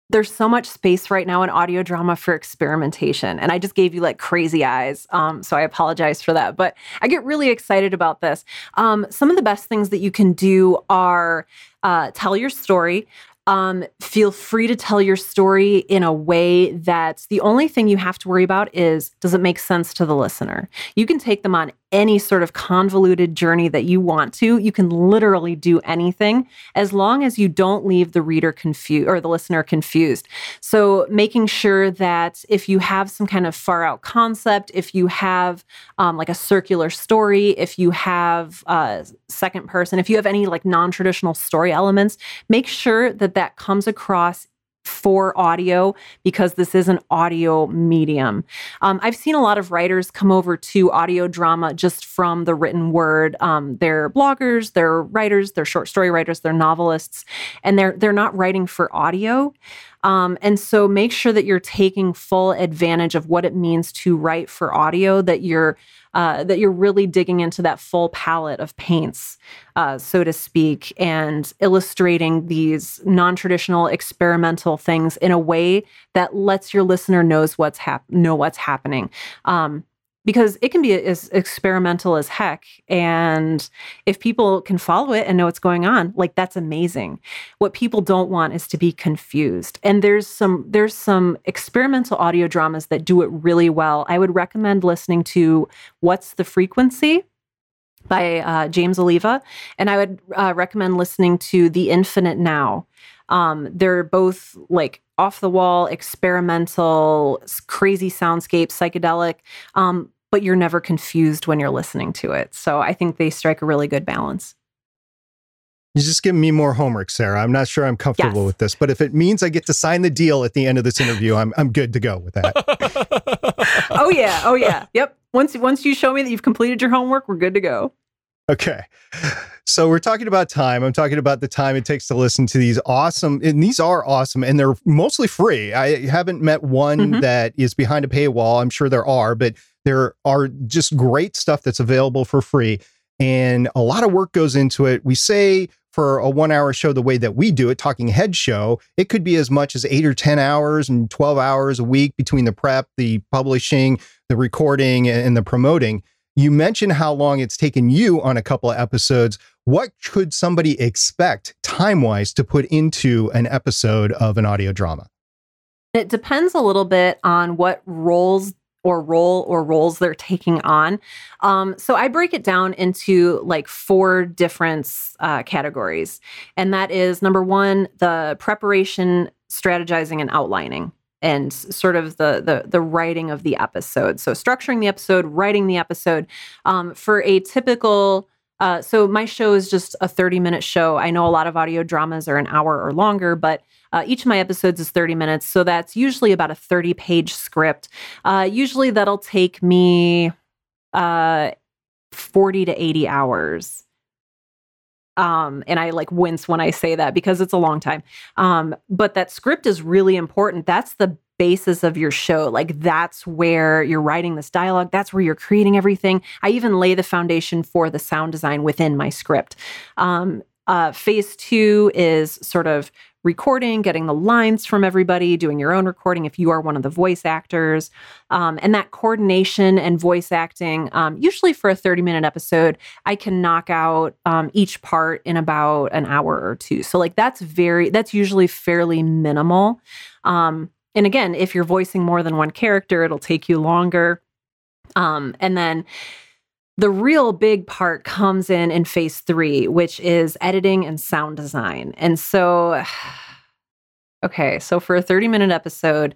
there's so much space right now in audio drama for experimentation. And I just gave you like crazy eyes. Um, so I apologize for that. But I get really excited about this. Um, some of the best things that you can do are uh, tell your story. Um, feel free to tell your story in a way that the only thing you have to worry about is does it make sense to the listener? You can take them on any sort of convoluted journey that you want to. You can literally do anything as long as you don't leave the reader confused or the listener confused. So, making sure that if you have some kind of far out concept, if you have um, like a circular story, if you have a second person, if you have any like non traditional story elements, make sure that that comes across for audio because this is an audio medium. Um, I've seen a lot of writers come over to audio drama just from the written word. Um, they're bloggers, they're writers, they're short story writers, they're novelists, and they're they're not writing for audio. Um, and so make sure that you're taking full advantage of what it means to write for audio, that you're uh, that you're really digging into that full palette of paints, uh, so to speak, and illustrating these non-traditional experimental things in a way that lets your listener knows what's hap- know what's happening. Um, because it can be as experimental as heck. And if people can follow it and know what's going on, like that's amazing. What people don't want is to be confused. And there's some there's some experimental audio dramas that do it really well. I would recommend listening to What's the Frequency? by uh, James Oliva. And I would uh, recommend listening to The Infinite Now. Um, they're both like off the wall, experimental, crazy soundscape, psychedelic. Um, but you're never confused when you're listening to it. So I think they strike a really good balance. You just give me more homework, Sarah. I'm not sure I'm comfortable yes. with this, but if it means I get to sign the deal at the end of this interview, I'm I'm good to go with that. oh yeah, oh yeah, yep. Once once you show me that you've completed your homework, we're good to go. Okay. So we're talking about time. I'm talking about the time it takes to listen to these awesome, and these are awesome, and they're mostly free. I haven't met one mm-hmm. that is behind a paywall. I'm sure there are, but there are just great stuff that's available for free. And a lot of work goes into it. We say for a one hour show, the way that we do it, talking head show, it could be as much as eight or 10 hours and 12 hours a week between the prep, the publishing, the recording, and the promoting. You mentioned how long it's taken you on a couple of episodes. What could somebody expect time wise to put into an episode of an audio drama? It depends a little bit on what roles or role or roles they're taking on. Um, so I break it down into like four different uh, categories. And that is number one, the preparation, strategizing, and outlining and sort of the, the the writing of the episode. So structuring the episode, writing the episode. Um, for a typical uh, so my show is just a 30 minute show. I know a lot of audio dramas are an hour or longer, but uh, each of my episodes is 30 minutes. So that's usually about a 30 page script. Uh, usually that'll take me uh, 40 to 80 hours. Um, and I like wince when I say that because it's a long time. Um, but that script is really important. That's the basis of your show. Like that's where you're writing this dialogue. That's where you're creating everything. I even lay the foundation for the sound design within my script. Um, uh, phase two is sort of recording, getting the lines from everybody, doing your own recording if you are one of the voice actors. Um, and that coordination and voice acting, um, usually for a 30 minute episode, I can knock out um, each part in about an hour or two. So, like, that's very, that's usually fairly minimal. Um, and again, if you're voicing more than one character, it'll take you longer. Um, and then, the real big part comes in in phase three, which is editing and sound design. And so, okay, so for a 30 minute episode,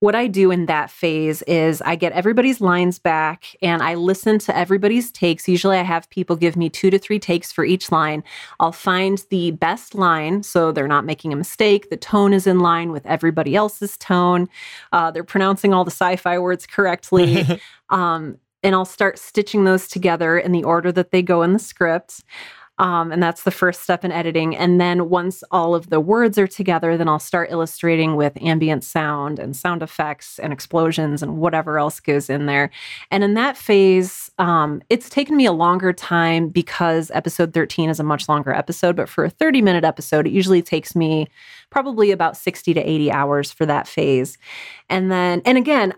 what I do in that phase is I get everybody's lines back and I listen to everybody's takes. Usually I have people give me two to three takes for each line. I'll find the best line so they're not making a mistake. The tone is in line with everybody else's tone. Uh, they're pronouncing all the sci fi words correctly. um, and I'll start stitching those together in the order that they go in the script. Um, and that's the first step in editing. And then once all of the words are together, then I'll start illustrating with ambient sound and sound effects and explosions and whatever else goes in there. And in that phase, um, it's taken me a longer time because episode 13 is a much longer episode. But for a 30 minute episode, it usually takes me probably about 60 to 80 hours for that phase. And then, and again,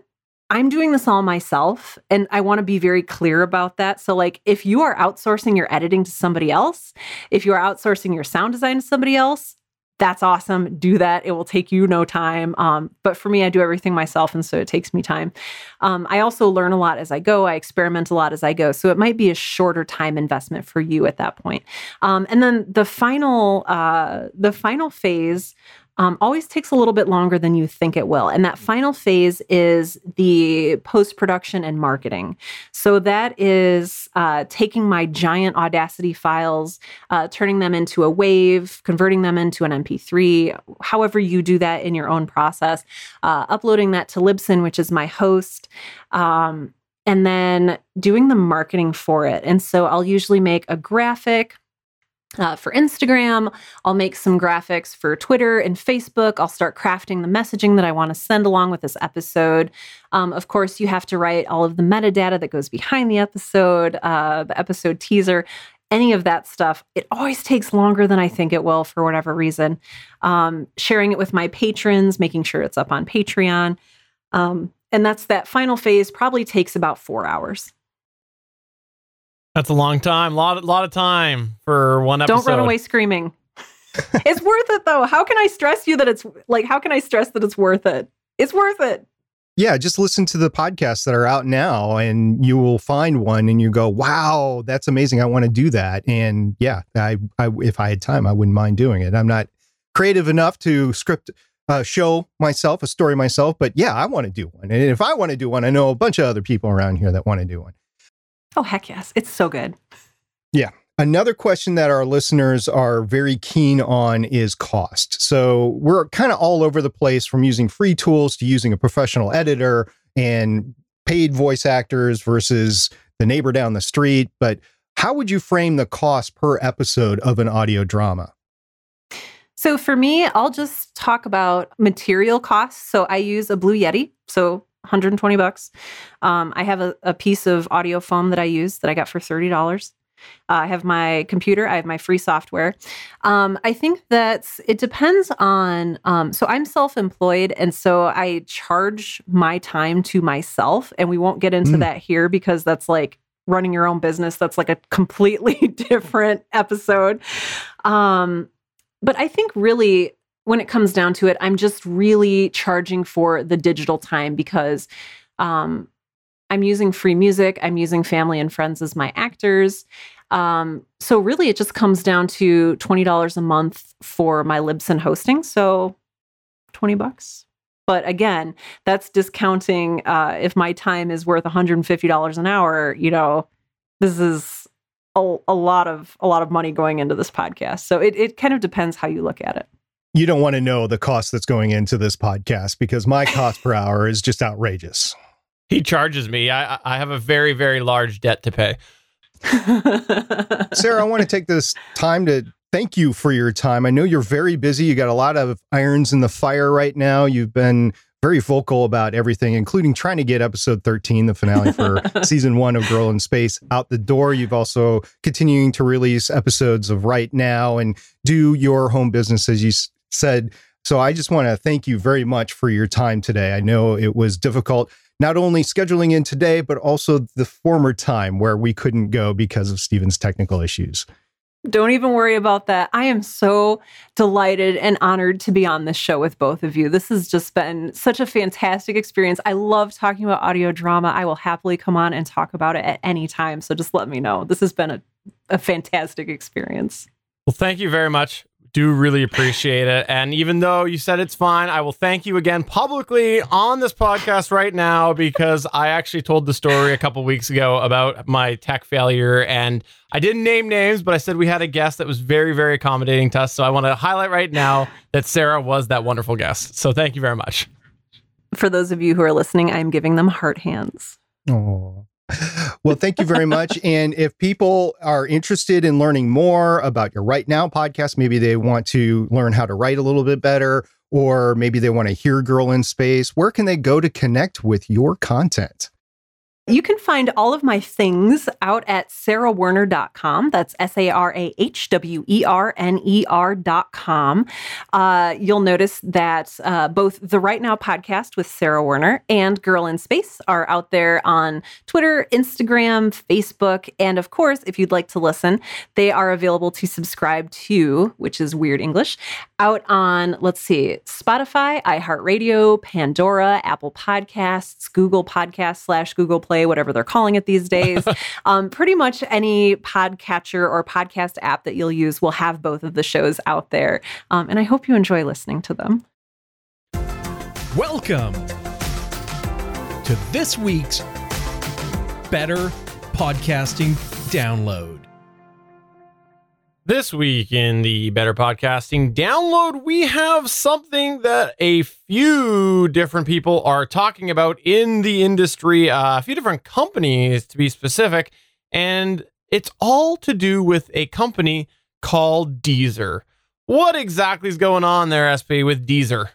I'm doing this all myself and I want to be very clear about that. So like if you are outsourcing your editing to somebody else, if you are outsourcing your sound design to somebody else, that's awesome. Do that. It will take you no time. Um, but for me, I do everything myself, and so it takes me time. Um, I also learn a lot as I go. I experiment a lot as I go, so it might be a shorter time investment for you at that point. Um, and then the final, uh, the final phase um, always takes a little bit longer than you think it will. And that final phase is the post production and marketing. So that is uh, taking my giant Audacity files, uh, turning them into a wave, converting them into an MP3, however you do that in your own process, uh, uploading that to Libsyn, which is my host. Um, and then doing the marketing for it. And so I'll usually make a graphic uh, for Instagram. I'll make some graphics for Twitter and Facebook. I'll start crafting the messaging that I want to send along with this episode. Um, of course, you have to write all of the metadata that goes behind the episode, uh, the episode teaser, any of that stuff. It always takes longer than I think it will for whatever reason. Um, sharing it with my patrons, making sure it's up on Patreon. Um, and that's that final phase, probably takes about four hours. That's a long time. A lot, lot of time for one episode. Don't run away screaming. it's worth it though. How can I stress you that it's like, how can I stress that it's worth it? It's worth it. Yeah, just listen to the podcasts that are out now and you will find one and you go, wow, that's amazing. I want to do that. And yeah, I, I if I had time, I wouldn't mind doing it. I'm not creative enough to script a show myself, a story myself, but yeah, I want to do one. And if I want to do one, I know a bunch of other people around here that want to do one. Oh, heck yes. It's so good. Yeah. Another question that our listeners are very keen on is cost. So we're kind of all over the place from using free tools to using a professional editor and paid voice actors versus the neighbor down the street. But how would you frame the cost per episode of an audio drama? So for me, I'll just talk about material costs. So I use a Blue Yeti, so 120 bucks. Um, I have a, a, piece of audio foam that I use that I got for $30. Uh, I have my computer. I have my free software. Um, I think that it depends on. Um, so I'm self-employed, and so I charge my time to myself. And we won't get into mm. that here because that's like running your own business. That's like a completely different episode. Um, but I think really when it comes down to it, I'm just really charging for the digital time because um, I'm using free music. I'm using family and friends as my actors. Um, so really, it just comes down to twenty dollars a month for my Libsyn hosting. So twenty bucks. But again, that's discounting uh, if my time is worth $150 an hour. You know, this is a, a lot of a lot of money going into this podcast. So it, it kind of depends how you look at it. You don't want to know the cost that's going into this podcast because my cost per hour is just outrageous. He charges me. I I have a very very large debt to pay. Sarah, I want to take this time to thank you for your time. I know you're very busy. You got a lot of irons in the fire right now. You've been very vocal about everything, including trying to get episode 13, the finale for season one of Girl in Space, out the door. You've also continuing to release episodes of Write Now and do your home business, as you said. So I just want to thank you very much for your time today. I know it was difficult, not only scheduling in today, but also the former time where we couldn't go because of Stephen's technical issues. Don't even worry about that. I am so delighted and honored to be on this show with both of you. This has just been such a fantastic experience. I love talking about audio drama. I will happily come on and talk about it at any time. So just let me know. This has been a, a fantastic experience. Well, thank you very much do really appreciate it. And even though you said it's fine, I will thank you again publicly on this podcast right now because I actually told the story a couple weeks ago about my tech failure. And I didn't name names, but I said we had a guest that was very, very accommodating to us. So I want to highlight right now that Sarah was that wonderful guest. So thank you very much. For those of you who are listening, I'm giving them heart hands. Oh well, thank you very much. And if people are interested in learning more about your Write Now podcast, maybe they want to learn how to write a little bit better, or maybe they want to hear Girl in Space, where can they go to connect with your content? You can find all of my things out at sarahwerner.com. That's S A R A H W E R N E R.com. Uh, you'll notice that uh, both the Write Now podcast with Sarah Werner and Girl in Space are out there on Twitter, Instagram, Facebook. And of course, if you'd like to listen, they are available to subscribe to, which is weird English, out on, let's see, Spotify, iHeartRadio, Pandora, Apple Podcasts, Google Podcasts slash Google Play Play, whatever they're calling it these days. um, pretty much any podcatcher or podcast app that you'll use will have both of the shows out there. Um, and I hope you enjoy listening to them. Welcome to this week's Better Podcasting Download. This week in the Better Podcasting download, we have something that a few different people are talking about in the industry, uh, a few different companies to be specific, and it's all to do with a company called Deezer. What exactly is going on there, SP, with Deezer?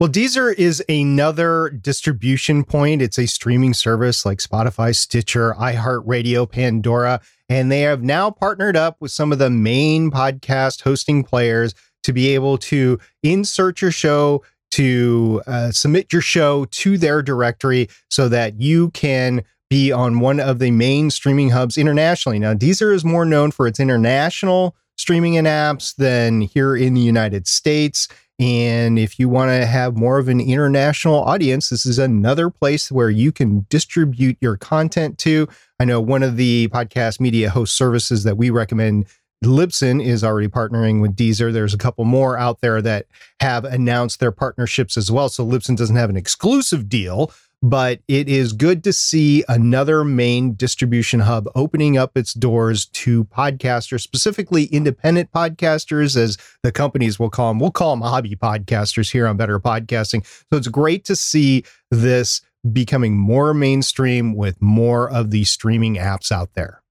Well, Deezer is another distribution point. It's a streaming service like Spotify, Stitcher, iHeartRadio, Pandora, and they have now partnered up with some of the main podcast hosting players to be able to insert your show, to uh, submit your show to their directory so that you can be on one of the main streaming hubs internationally. Now, Deezer is more known for its international streaming and apps than here in the United States. And if you want to have more of an international audience, this is another place where you can distribute your content to. I know one of the podcast media host services that we recommend, Libsyn, is already partnering with Deezer. There's a couple more out there that have announced their partnerships as well. So Libsyn doesn't have an exclusive deal, but it is good to see another main distribution hub opening up its doors to podcasters, specifically independent podcasters, as the companies will call them. We'll call them hobby podcasters here on Better Podcasting. So it's great to see this becoming more mainstream with more of the streaming apps out there.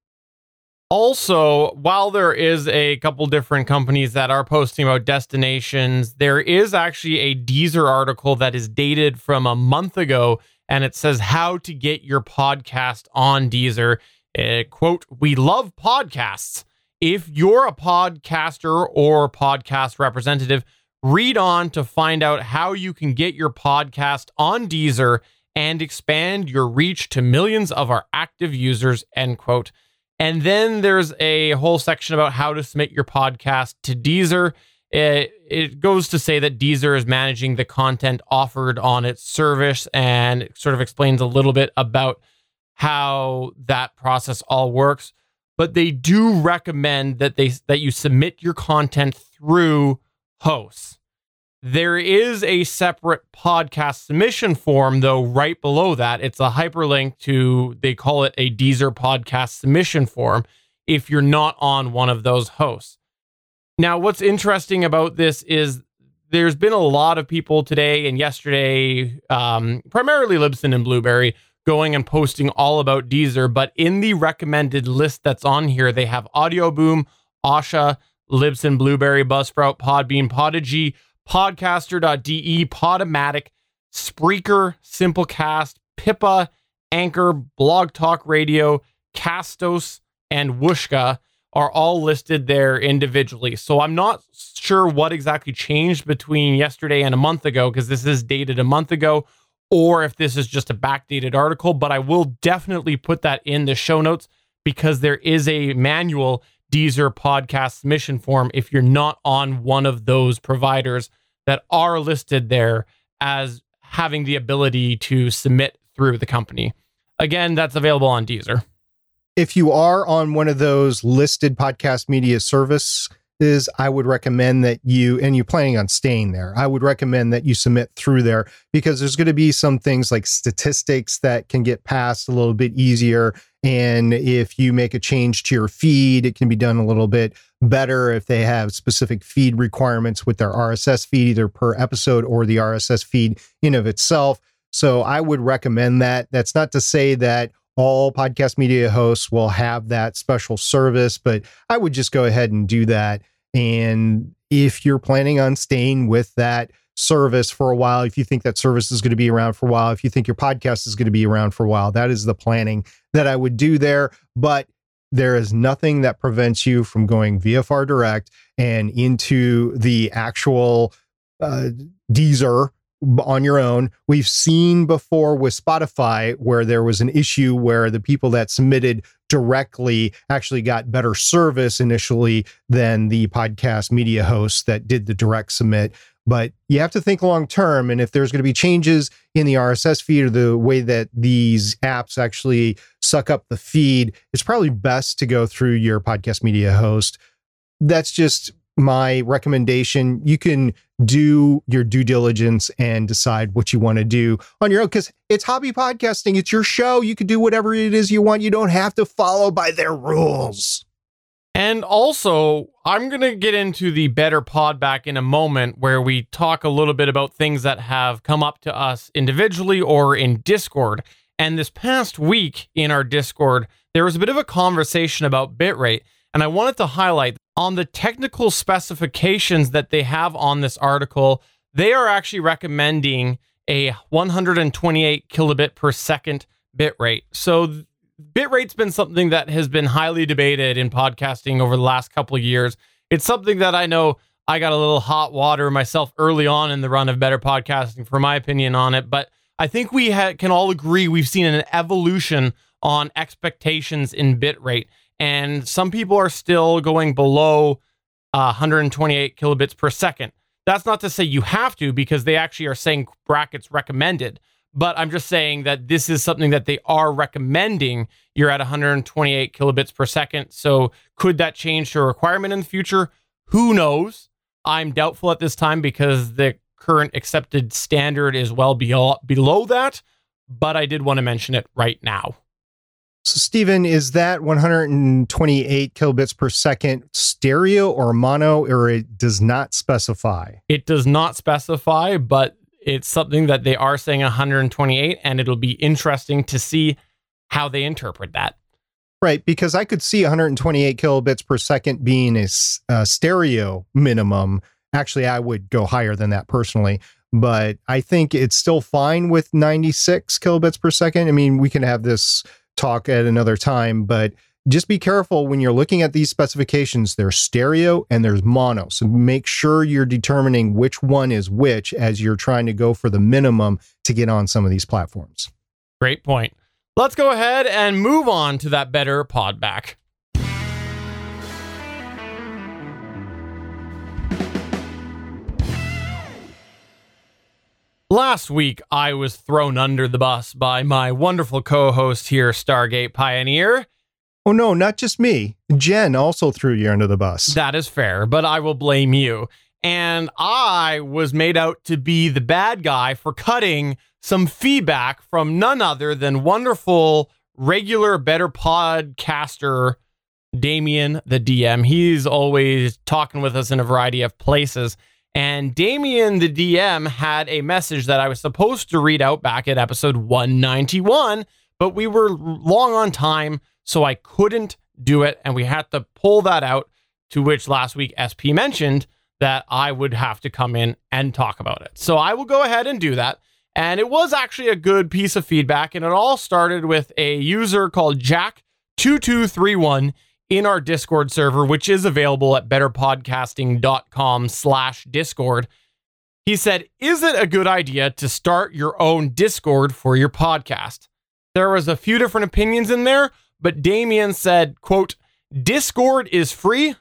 Also, while there is a couple different companies that are posting about destinations, there is actually a Deezer article that is dated from a month ago and it says how to get your podcast on Deezer. Uh, quote, we love podcasts. If you're a podcaster or podcast representative, read on to find out how you can get your podcast on Deezer and expand your reach to millions of our active users, end quote. And then there's a whole section about how to submit your podcast to Deezer. It, it goes to say that Deezer is managing the content offered on its service and it sort of explains a little bit about how that process all works. But they do recommend that they that you submit your content through hosts. There is a separate podcast submission form, though, right below that. It's a hyperlink to, they call it a Deezer podcast submission form if you're not on one of those hosts. Now, what's interesting about this is there's been a lot of people today and yesterday, um, primarily Libsyn and Blubrry, going and posting all about Deezer. But in the recommended list that's on here, they have Audio Boom, Asha, Libsyn, Blubrry, Buzzsprout, Podbean, Podigee, Podcaster.de, Podomatic, Spreaker, Simplecast, Pippa, Anchor, Blog Talk Radio, Castos, and Whooshkaa are all listed there individually. So I'm not sure what exactly changed between yesterday and a month ago because this is dated a month ago, or if this is just a backdated article, but I will definitely put that in the show notes because there is a manual Deezer podcast submission form if you're not on one of those providers that are listed there as having the ability to submit through the company. Again, that's available on Deezer. If you are on one of those listed podcast media services, I would recommend that you, and you're planning on staying there, I would recommend that you submit through there because there's going to be some things like statistics that can get passed a little bit easier. And if you make a change to your feed, it can be done a little bit better if they have specific feed requirements with their RSS feed, either per episode or the RSS feed in of itself. So I would recommend that. That's not to say that all podcast media hosts will have that special service, but I would just go ahead and do that. And if you're planning on staying with that service for a while, if you think that service is going to be around for a while, if you think your podcast is going to be around for a while, that is the planning that I would do there. But there is nothing that prevents you from going VFR direct and into the actual uh, Deezer on your own. We've seen before with Spotify where there was an issue where the people that submitted directly actually got better service initially than the podcast media hosts that did the direct submit. But you have to think long term. And if there's going to be changes in the RSS feed or the way that these apps actually suck up the feed, it's probably best to go through your podcast media host. That's just my recommendation. You can do your due diligence and decide what you want to do on your own because it's hobby podcasting. It's your show. You can do whatever it is you want. You don't have to follow by their rules. And also, I'm going to get into the better pod back in a moment where we talk a little bit about things that have come up to us individually or in Discord. And this past week in our Discord, there was a bit of a conversation about bitrate. And I wanted to highlight on the technical specifications that they have on this article, they are actually recommending a 128 kilobit per second bitrate. So bitrate's been something that has been highly debated in podcasting over the last couple of years. It's something that I know I got a little hot water myself early on in the run of better podcasting for my opinion on it, but I think we ha- can all agree we've seen an evolution on expectations in bitrate and some people are still going below uh, 128 kilobits per second. That's not to say you have to, because they actually are saying brackets recommended. But I'm just saying that this is something that they are recommending. You're at 128 kilobits per second. So could that change to a requirement in the future? Who knows? I'm doubtful at this time because the current accepted standard is well below, below that. But I did want to mention it right now. So, Stephen, is that 128 kilobits per second stereo or mono, or it does not specify? It does not specify, but it's something that they are saying 128, and it'll be interesting to see how they interpret that. Right, because I could see 128 kilobits per second being a, a, stereo minimum. Actually, I would go higher than that personally, but I think it's still fine with 96 kilobits per second. I mean, we can have this talk at another time, but just be careful when you're looking at these specifications. There's stereo and there's mono. So make sure you're determining which one is which as you're trying to go for the minimum to get on some of these platforms. Great point. Let's go ahead and move on to that better pod back. Last week, I was thrown under the bus by my wonderful co host here, Stargate Pioneer. Oh, no, not just me. Jen also threw you under the bus. That is fair, but I will blame you. And I was made out to be the bad guy for cutting some feedback from none other than wonderful regular better podcaster Damien the DM. He's always talking with us in a variety of places. And Damien the DM had a message that I was supposed to read out back at episode 191, but we were long on time, so I couldn't do it. And we had to pull that out. To which last week SP mentioned that I would have to come in and talk about it. So I will go ahead and do that. And it was actually a good piece of feedback. And it all started with a user called Jack2231 in our Discord server, which is available at betterpodcasting.com slash Discord. He said, Is it a good idea to start your own Discord for your podcast? There was a few different opinions in there, but Damien said, quote, Discord is free.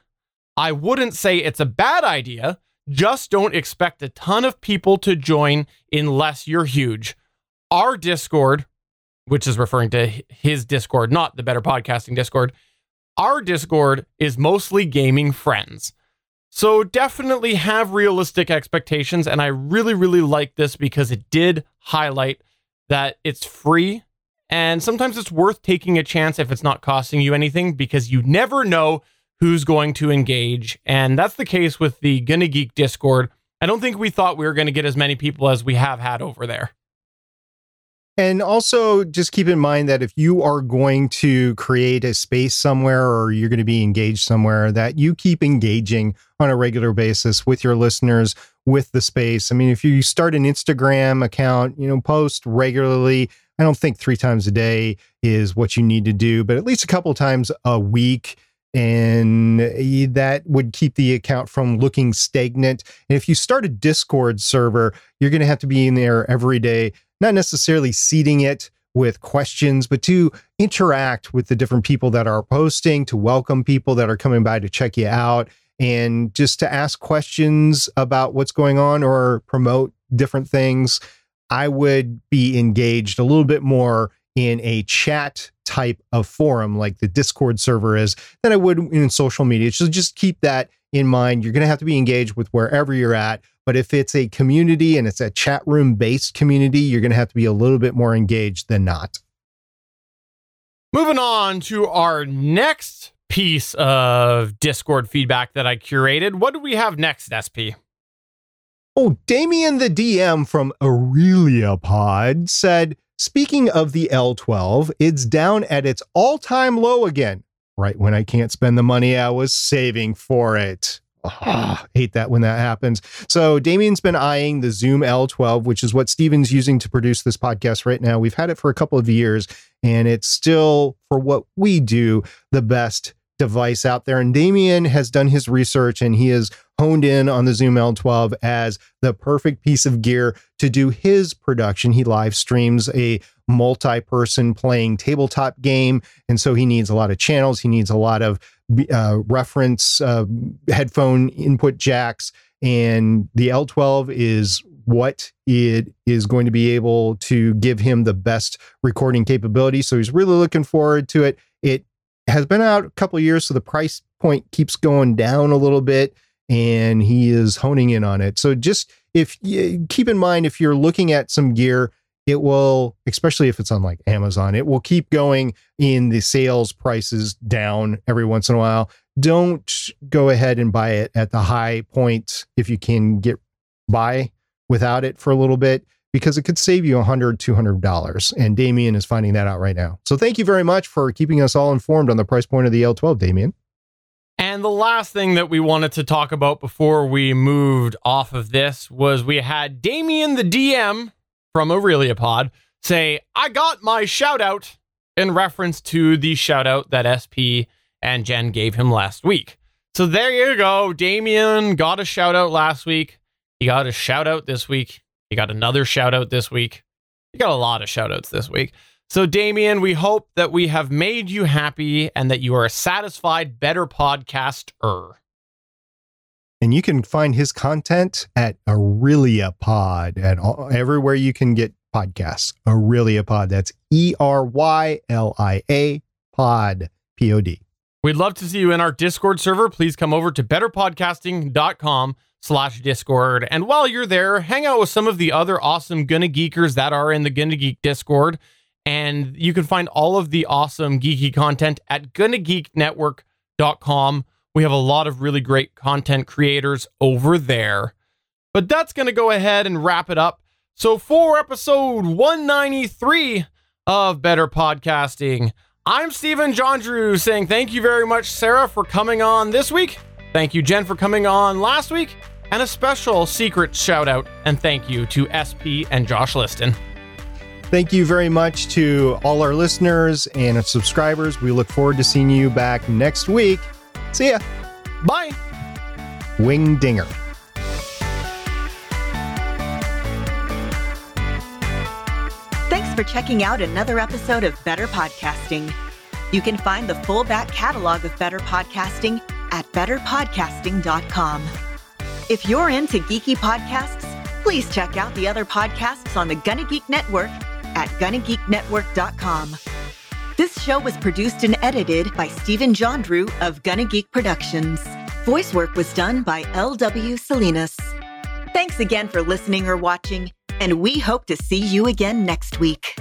I wouldn't say it's a bad idea just don't expect a ton of people to join unless you're huge. Our Discord, which is referring to his Discord, not the Better Podcasting Discord, our Discord is mostly gaming friends. So definitely have realistic expectations. And I really, really like this because it did highlight that it's free. And sometimes it's worth taking a chance if it's not costing you anything because you never know who's going to engage. And that's the case with the Gonna Geek Discord. I don't think we thought we were going to get as many people as we have had over there. And also, just keep in mind that if you are going to create a space somewhere or you're going to be engaged somewhere, that you keep engaging on a regular basis with your listeners, with the space. I mean, if you start an Instagram account, you know, post regularly. I don't think three times a day is what you need to do, but at least a couple times a week and that would keep the account from looking stagnant. And if you start a Discord server, you're going to have to be in there every day, not necessarily seeding it with questions, but to interact with the different people that are posting, to welcome people that are coming by to check you out, and just to ask questions about what's going on or promote different things. I would be engaged a little bit more in a chat type of forum like the Discord server is than I would in social media. So just keep that in mind. You're going to have to be engaged with wherever you're at. But if it's a community and it's a chat room based community, you're going to have to be a little bit more engaged than not. Moving on to our next piece of Discord feedback that I curated. What do we have next, SP? Oh, Damien the DM from Erylia Pod said, Speaking of the L12, it's down at its all time low again, right when I can't spend the money I was saving for it. Oh, hate that when that happens. So Damien's been eyeing the Zoom L12, which is what Stephen's using to produce this podcast right now. We've had it for a couple of years, and it's still, for what we do, the best device out there. And Damien has done his research and he has honed in on the Zoom L12 as the perfect piece of gear to do his production. He live streams a multi person playing tabletop game. And so he needs a lot of channels, he needs a lot of uh, reference uh, headphone input jacks. And the L12 is what it is going to be able to give him the best recording capability. So he's really looking forward to it. It has been out a couple years, so the price point keeps going down a little bit, and he is honing in on it. So just if you keep in mind if you're looking at some gear, it will, especially if it's on like Amazon, it will keep going in the sales prices down every once in a while. Don't go ahead and buy it at the high point if you can get by without it for a little bit. Because it could save you $100, $200. And Damien is finding that out right now. So thank you very much for keeping us all informed on the price point of the L12, Damien. And the last thing that we wanted to talk about before we moved off of this was we had Damien the DM from Erylia Pod say, I got my shout out in reference to the shout out that SP and Jen gave him last week. So there you go. Damien got a shout out last week. He got a shout out this week. He got another shout out this week. He got a lot of shout outs this week. So, Damien, we hope that we have made you happy and that you are a satisfied, better podcaster. And you can find his content at Erylia Pod at all, everywhere you can get podcasts. Erylia Pod. That's E R Y L I A Pod, P O D. We'd love to see you in our Discord server. Please come over to betterpodcasting.com slash Discord. And while you're there, hang out with some of the other awesome Gonna Geekers that are in the Gonna Geek Discord. And you can find all of the awesome geeky content at gonnageeknetwork.com. We have a lot of really great content creators over there. But that's going to go ahead and wrap it up. So, for episode 193 of Better Podcasting, I'm Stephen John Drew saying thank you very much, Sarah, for coming on this week. Thank you, Jen, for coming on last week. And a special secret shout out and thank you to SP and Josh Liston. Thank you very much to all our listeners and subscribers. We look forward to seeing you back next week. See ya. Bye. Wingdinger. Thanks for checking out another episode of Better Podcasting. You can find the full back catalog of Better Podcasting at betterpodcasting.com. If you're into geeky podcasts, please check out the other podcasts on the Gonna Geek Network at GonnaGeekNetwork.com. This show was produced and edited by Stephen John Drew of Gonna Geek Productions. Voice work was done by L.W. Salinas. Thanks again for listening or watching, and we hope to see you again next week.